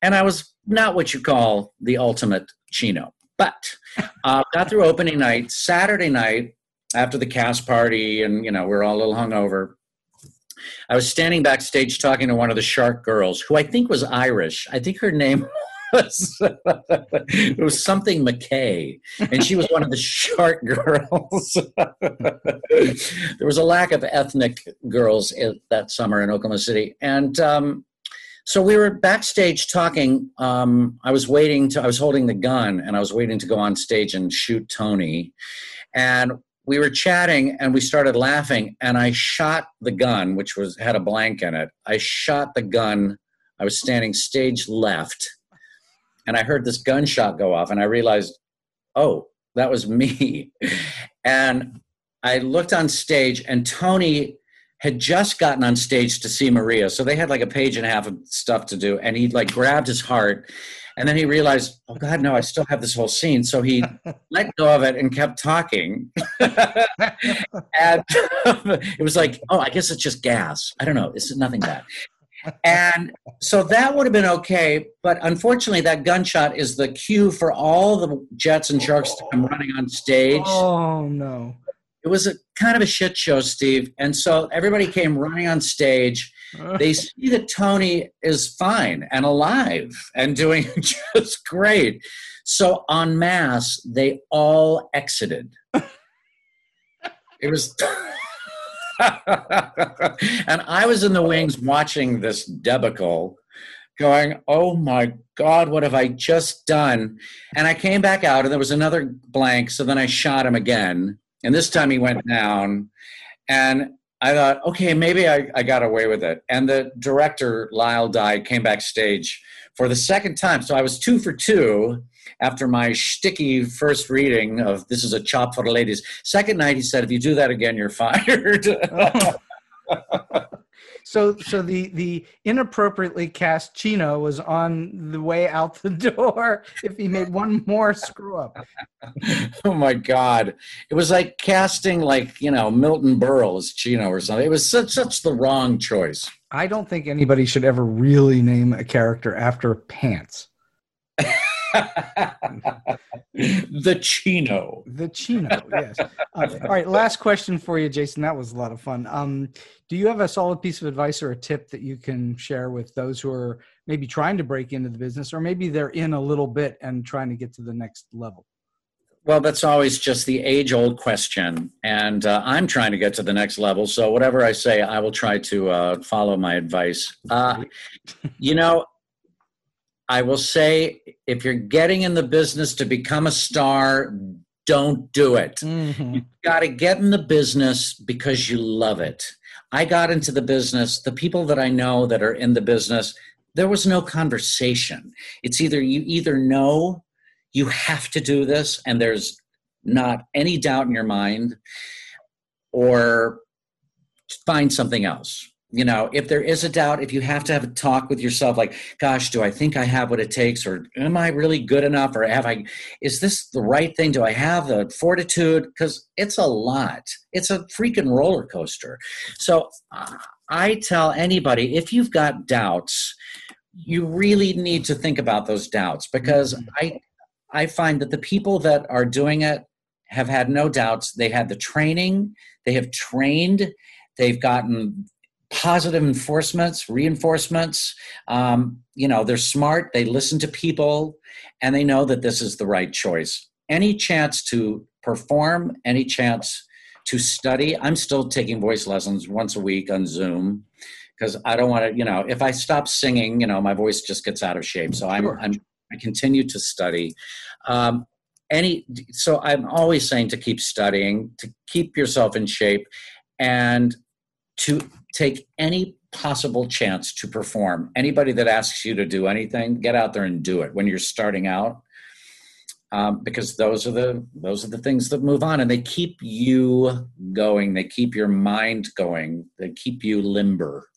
and I was not what you call the ultimate Chino, but uh, got through opening night. Saturday night, after the cast party, and you know, we're all a little hungover. I was standing backstage talking to one of the Shark girls, who I think was Irish. I think her name was it was something McKay, and she was one of the Shark girls. there was a lack of ethnic girls that summer in Oklahoma City, and um, so we were backstage talking. Um, I was waiting to. I was holding the gun, and I was waiting to go on stage and shoot Tony, and we were chatting and we started laughing and i shot the gun which was had a blank in it. I shot the gun. I was standing stage left and i heard this gunshot go off and i realized oh that was me. And i looked on stage and tony had just gotten on stage to see maria so they had like a page and a half of stuff to do and he like grabbed his heart and then he realized oh god no i still have this whole scene. So he let go of it and kept talking. And it was like oh i guess it's just gas. I don't know. This is nothing bad. And so that would have been okay. But unfortunately that gunshot is the cue for all the jets and sharks to come running on stage. Oh no! it was a kind of a shit show steve. And so everybody came running on stage they see that Tony is fine and alive and doing just great. So en masse, they all exited. It was. and I was in the wings watching this debacle. going, oh my God, what have I just done? And I came back out and there was another blank. So then I shot him again. And this time he went down. And I thought, okay, maybe I, I got away with it. And the director, Lyle Dye, came backstage for the second time. So I was two for two after my sticky first reading of This is a Chop for the Ladies. Second night, he said, if you do that again, you're fired. So so the the inappropriately cast Chino was on the way out the door if he made one more screw up. oh my god. It was like casting like, you know, Milton Berle as Chino or something. It was such such the wrong choice. I don't think anybody should ever really name a character after pants. the Chino. The Chino, yes. Uh, all right, last question for you, Jason. That was a lot of fun. Um, do you have a solid piece of advice or a tip that you can share with those who are maybe trying to break into the business, or maybe they're in a little bit and trying to get to the next level? Well, that's always just the age old question. And uh, I'm trying to get to the next level. So, whatever I say, I will try to uh, follow my advice. Uh, you know, I will say if you're getting in the business to become a star, don't do it. Mm-hmm. You got to get in the business because you love it. I got into the business, the people that I know that are in the business, there was no conversation. It's either you either know you have to do this and there's not any doubt in your mind, or find something else you know if there is a doubt if you have to have a talk with yourself like gosh do i think i have what it takes or am i really good enough or have i is this the right thing? Do i have the fortitude? Because it's a lot. It's a freaking roller coaster. So uh, i tell anybody if you've got doubts you really need to think about those doubts because mm-hmm. i i find that the people that are doing it have had no doubts. They had the training they have trained they've gotten positive enforcements, reinforcements. Um, you know, they're smart, they listen to people, and they know that this is the right choice. Any chance to perform, any chance to study. I'm still taking voice lessons once a week on Zoom because I don't want to, you know, if I stop singing, you know, my voice just gets out of shape. So I'm, I'm I continue to study. Um, any, so I'm always saying to keep studying, to keep yourself in shape, and to take any possible chance to perform. Anybody that asks you to do anything, get out there and do it when you're starting out. Um, because those are the those are the things that move on and they keep you going they keep your mind going they keep you limber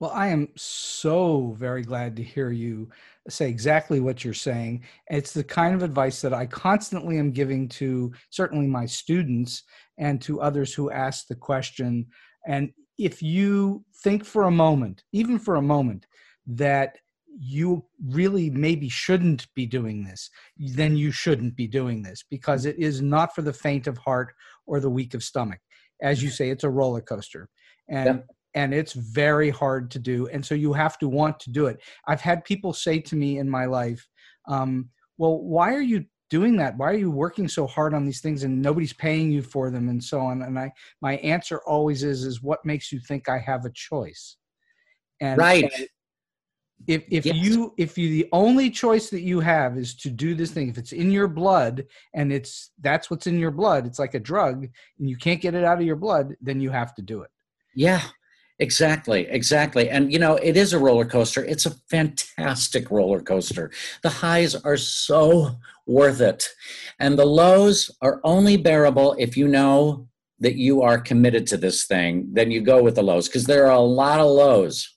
well i am so very glad to hear you say exactly what you're saying it's the kind of advice that i constantly am giving to certainly my students and to others who ask the question and if you think for a moment, even for a moment, that you really maybe shouldn't be doing this, then you shouldn't be doing this because it is not for the faint of heart or the weak of stomach. As you say, it's a roller coaster. And yeah. and it's very hard to do. And so you have to want to do it. I've had people say to me in my life, um, well, why are you doing that? Why are you working so hard on these things and nobody's paying you for them and so on? And i my answer always is is what makes you think i have a choice? And right. if if yes. you if you the only choice that you have is to do this thing if it's in your blood and it's that's what's in your blood it's like a drug and you can't get it out of your blood then you have to do it. Yeah Exactly, exactly. And you know, it is a roller coaster. It's a fantastic roller coaster. The highs are so worth it. And the lows are only bearable if you know that you are committed to this thing, then you go with the lows because there are a lot of lows.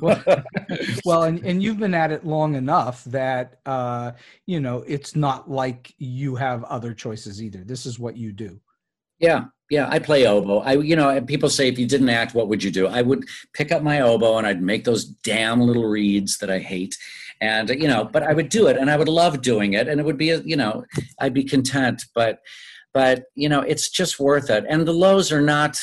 well, well, and, and you've been at it long enough that, uh, you know, it's not like you have other choices either. This is what you do. Yeah, yeah, I play oboe. I, you know, people say if you didn't act, what would you do? I would pick up my oboe and I'd make those damn little reeds that I hate, and you know, but I would do it, and I would love doing it, and it would be, a, you know, I'd be content. But, but you know, it's just worth it, and the lows are not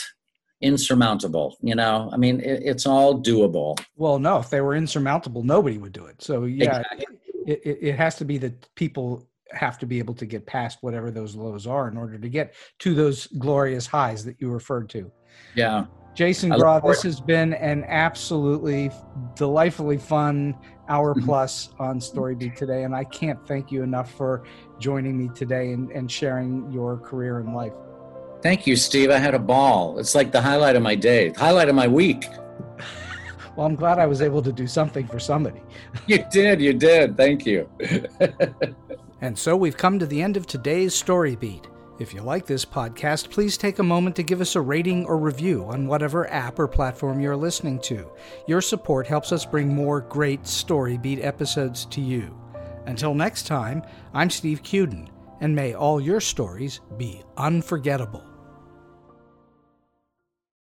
insurmountable you know i mean it, it's all doable well no if they were insurmountable nobody would do it so yeah exactly. it, it, it has to be that people have to be able to get past whatever those lows are in order to get to those glorious highs that you referred to. Yeah. Jason Graae, this has been an absolutely delightfully fun hour mm-hmm. plus on Storybeat today, and I can't thank you enough for joining me today and, and sharing your career and life. Thank you, Steve. I had a ball. It's like the highlight of my day, highlight of my week. well, I'm glad I was able to do something for somebody. you did. You did. Thank you. and so we've come to the end of today's Story Beat. If you like this podcast, please take a moment to give us a rating or review on whatever app or platform you're listening to. Your support helps us bring more great Story Beat episodes to you. Until next time, I'm Steve Cuden, and may all your stories be unforgettable.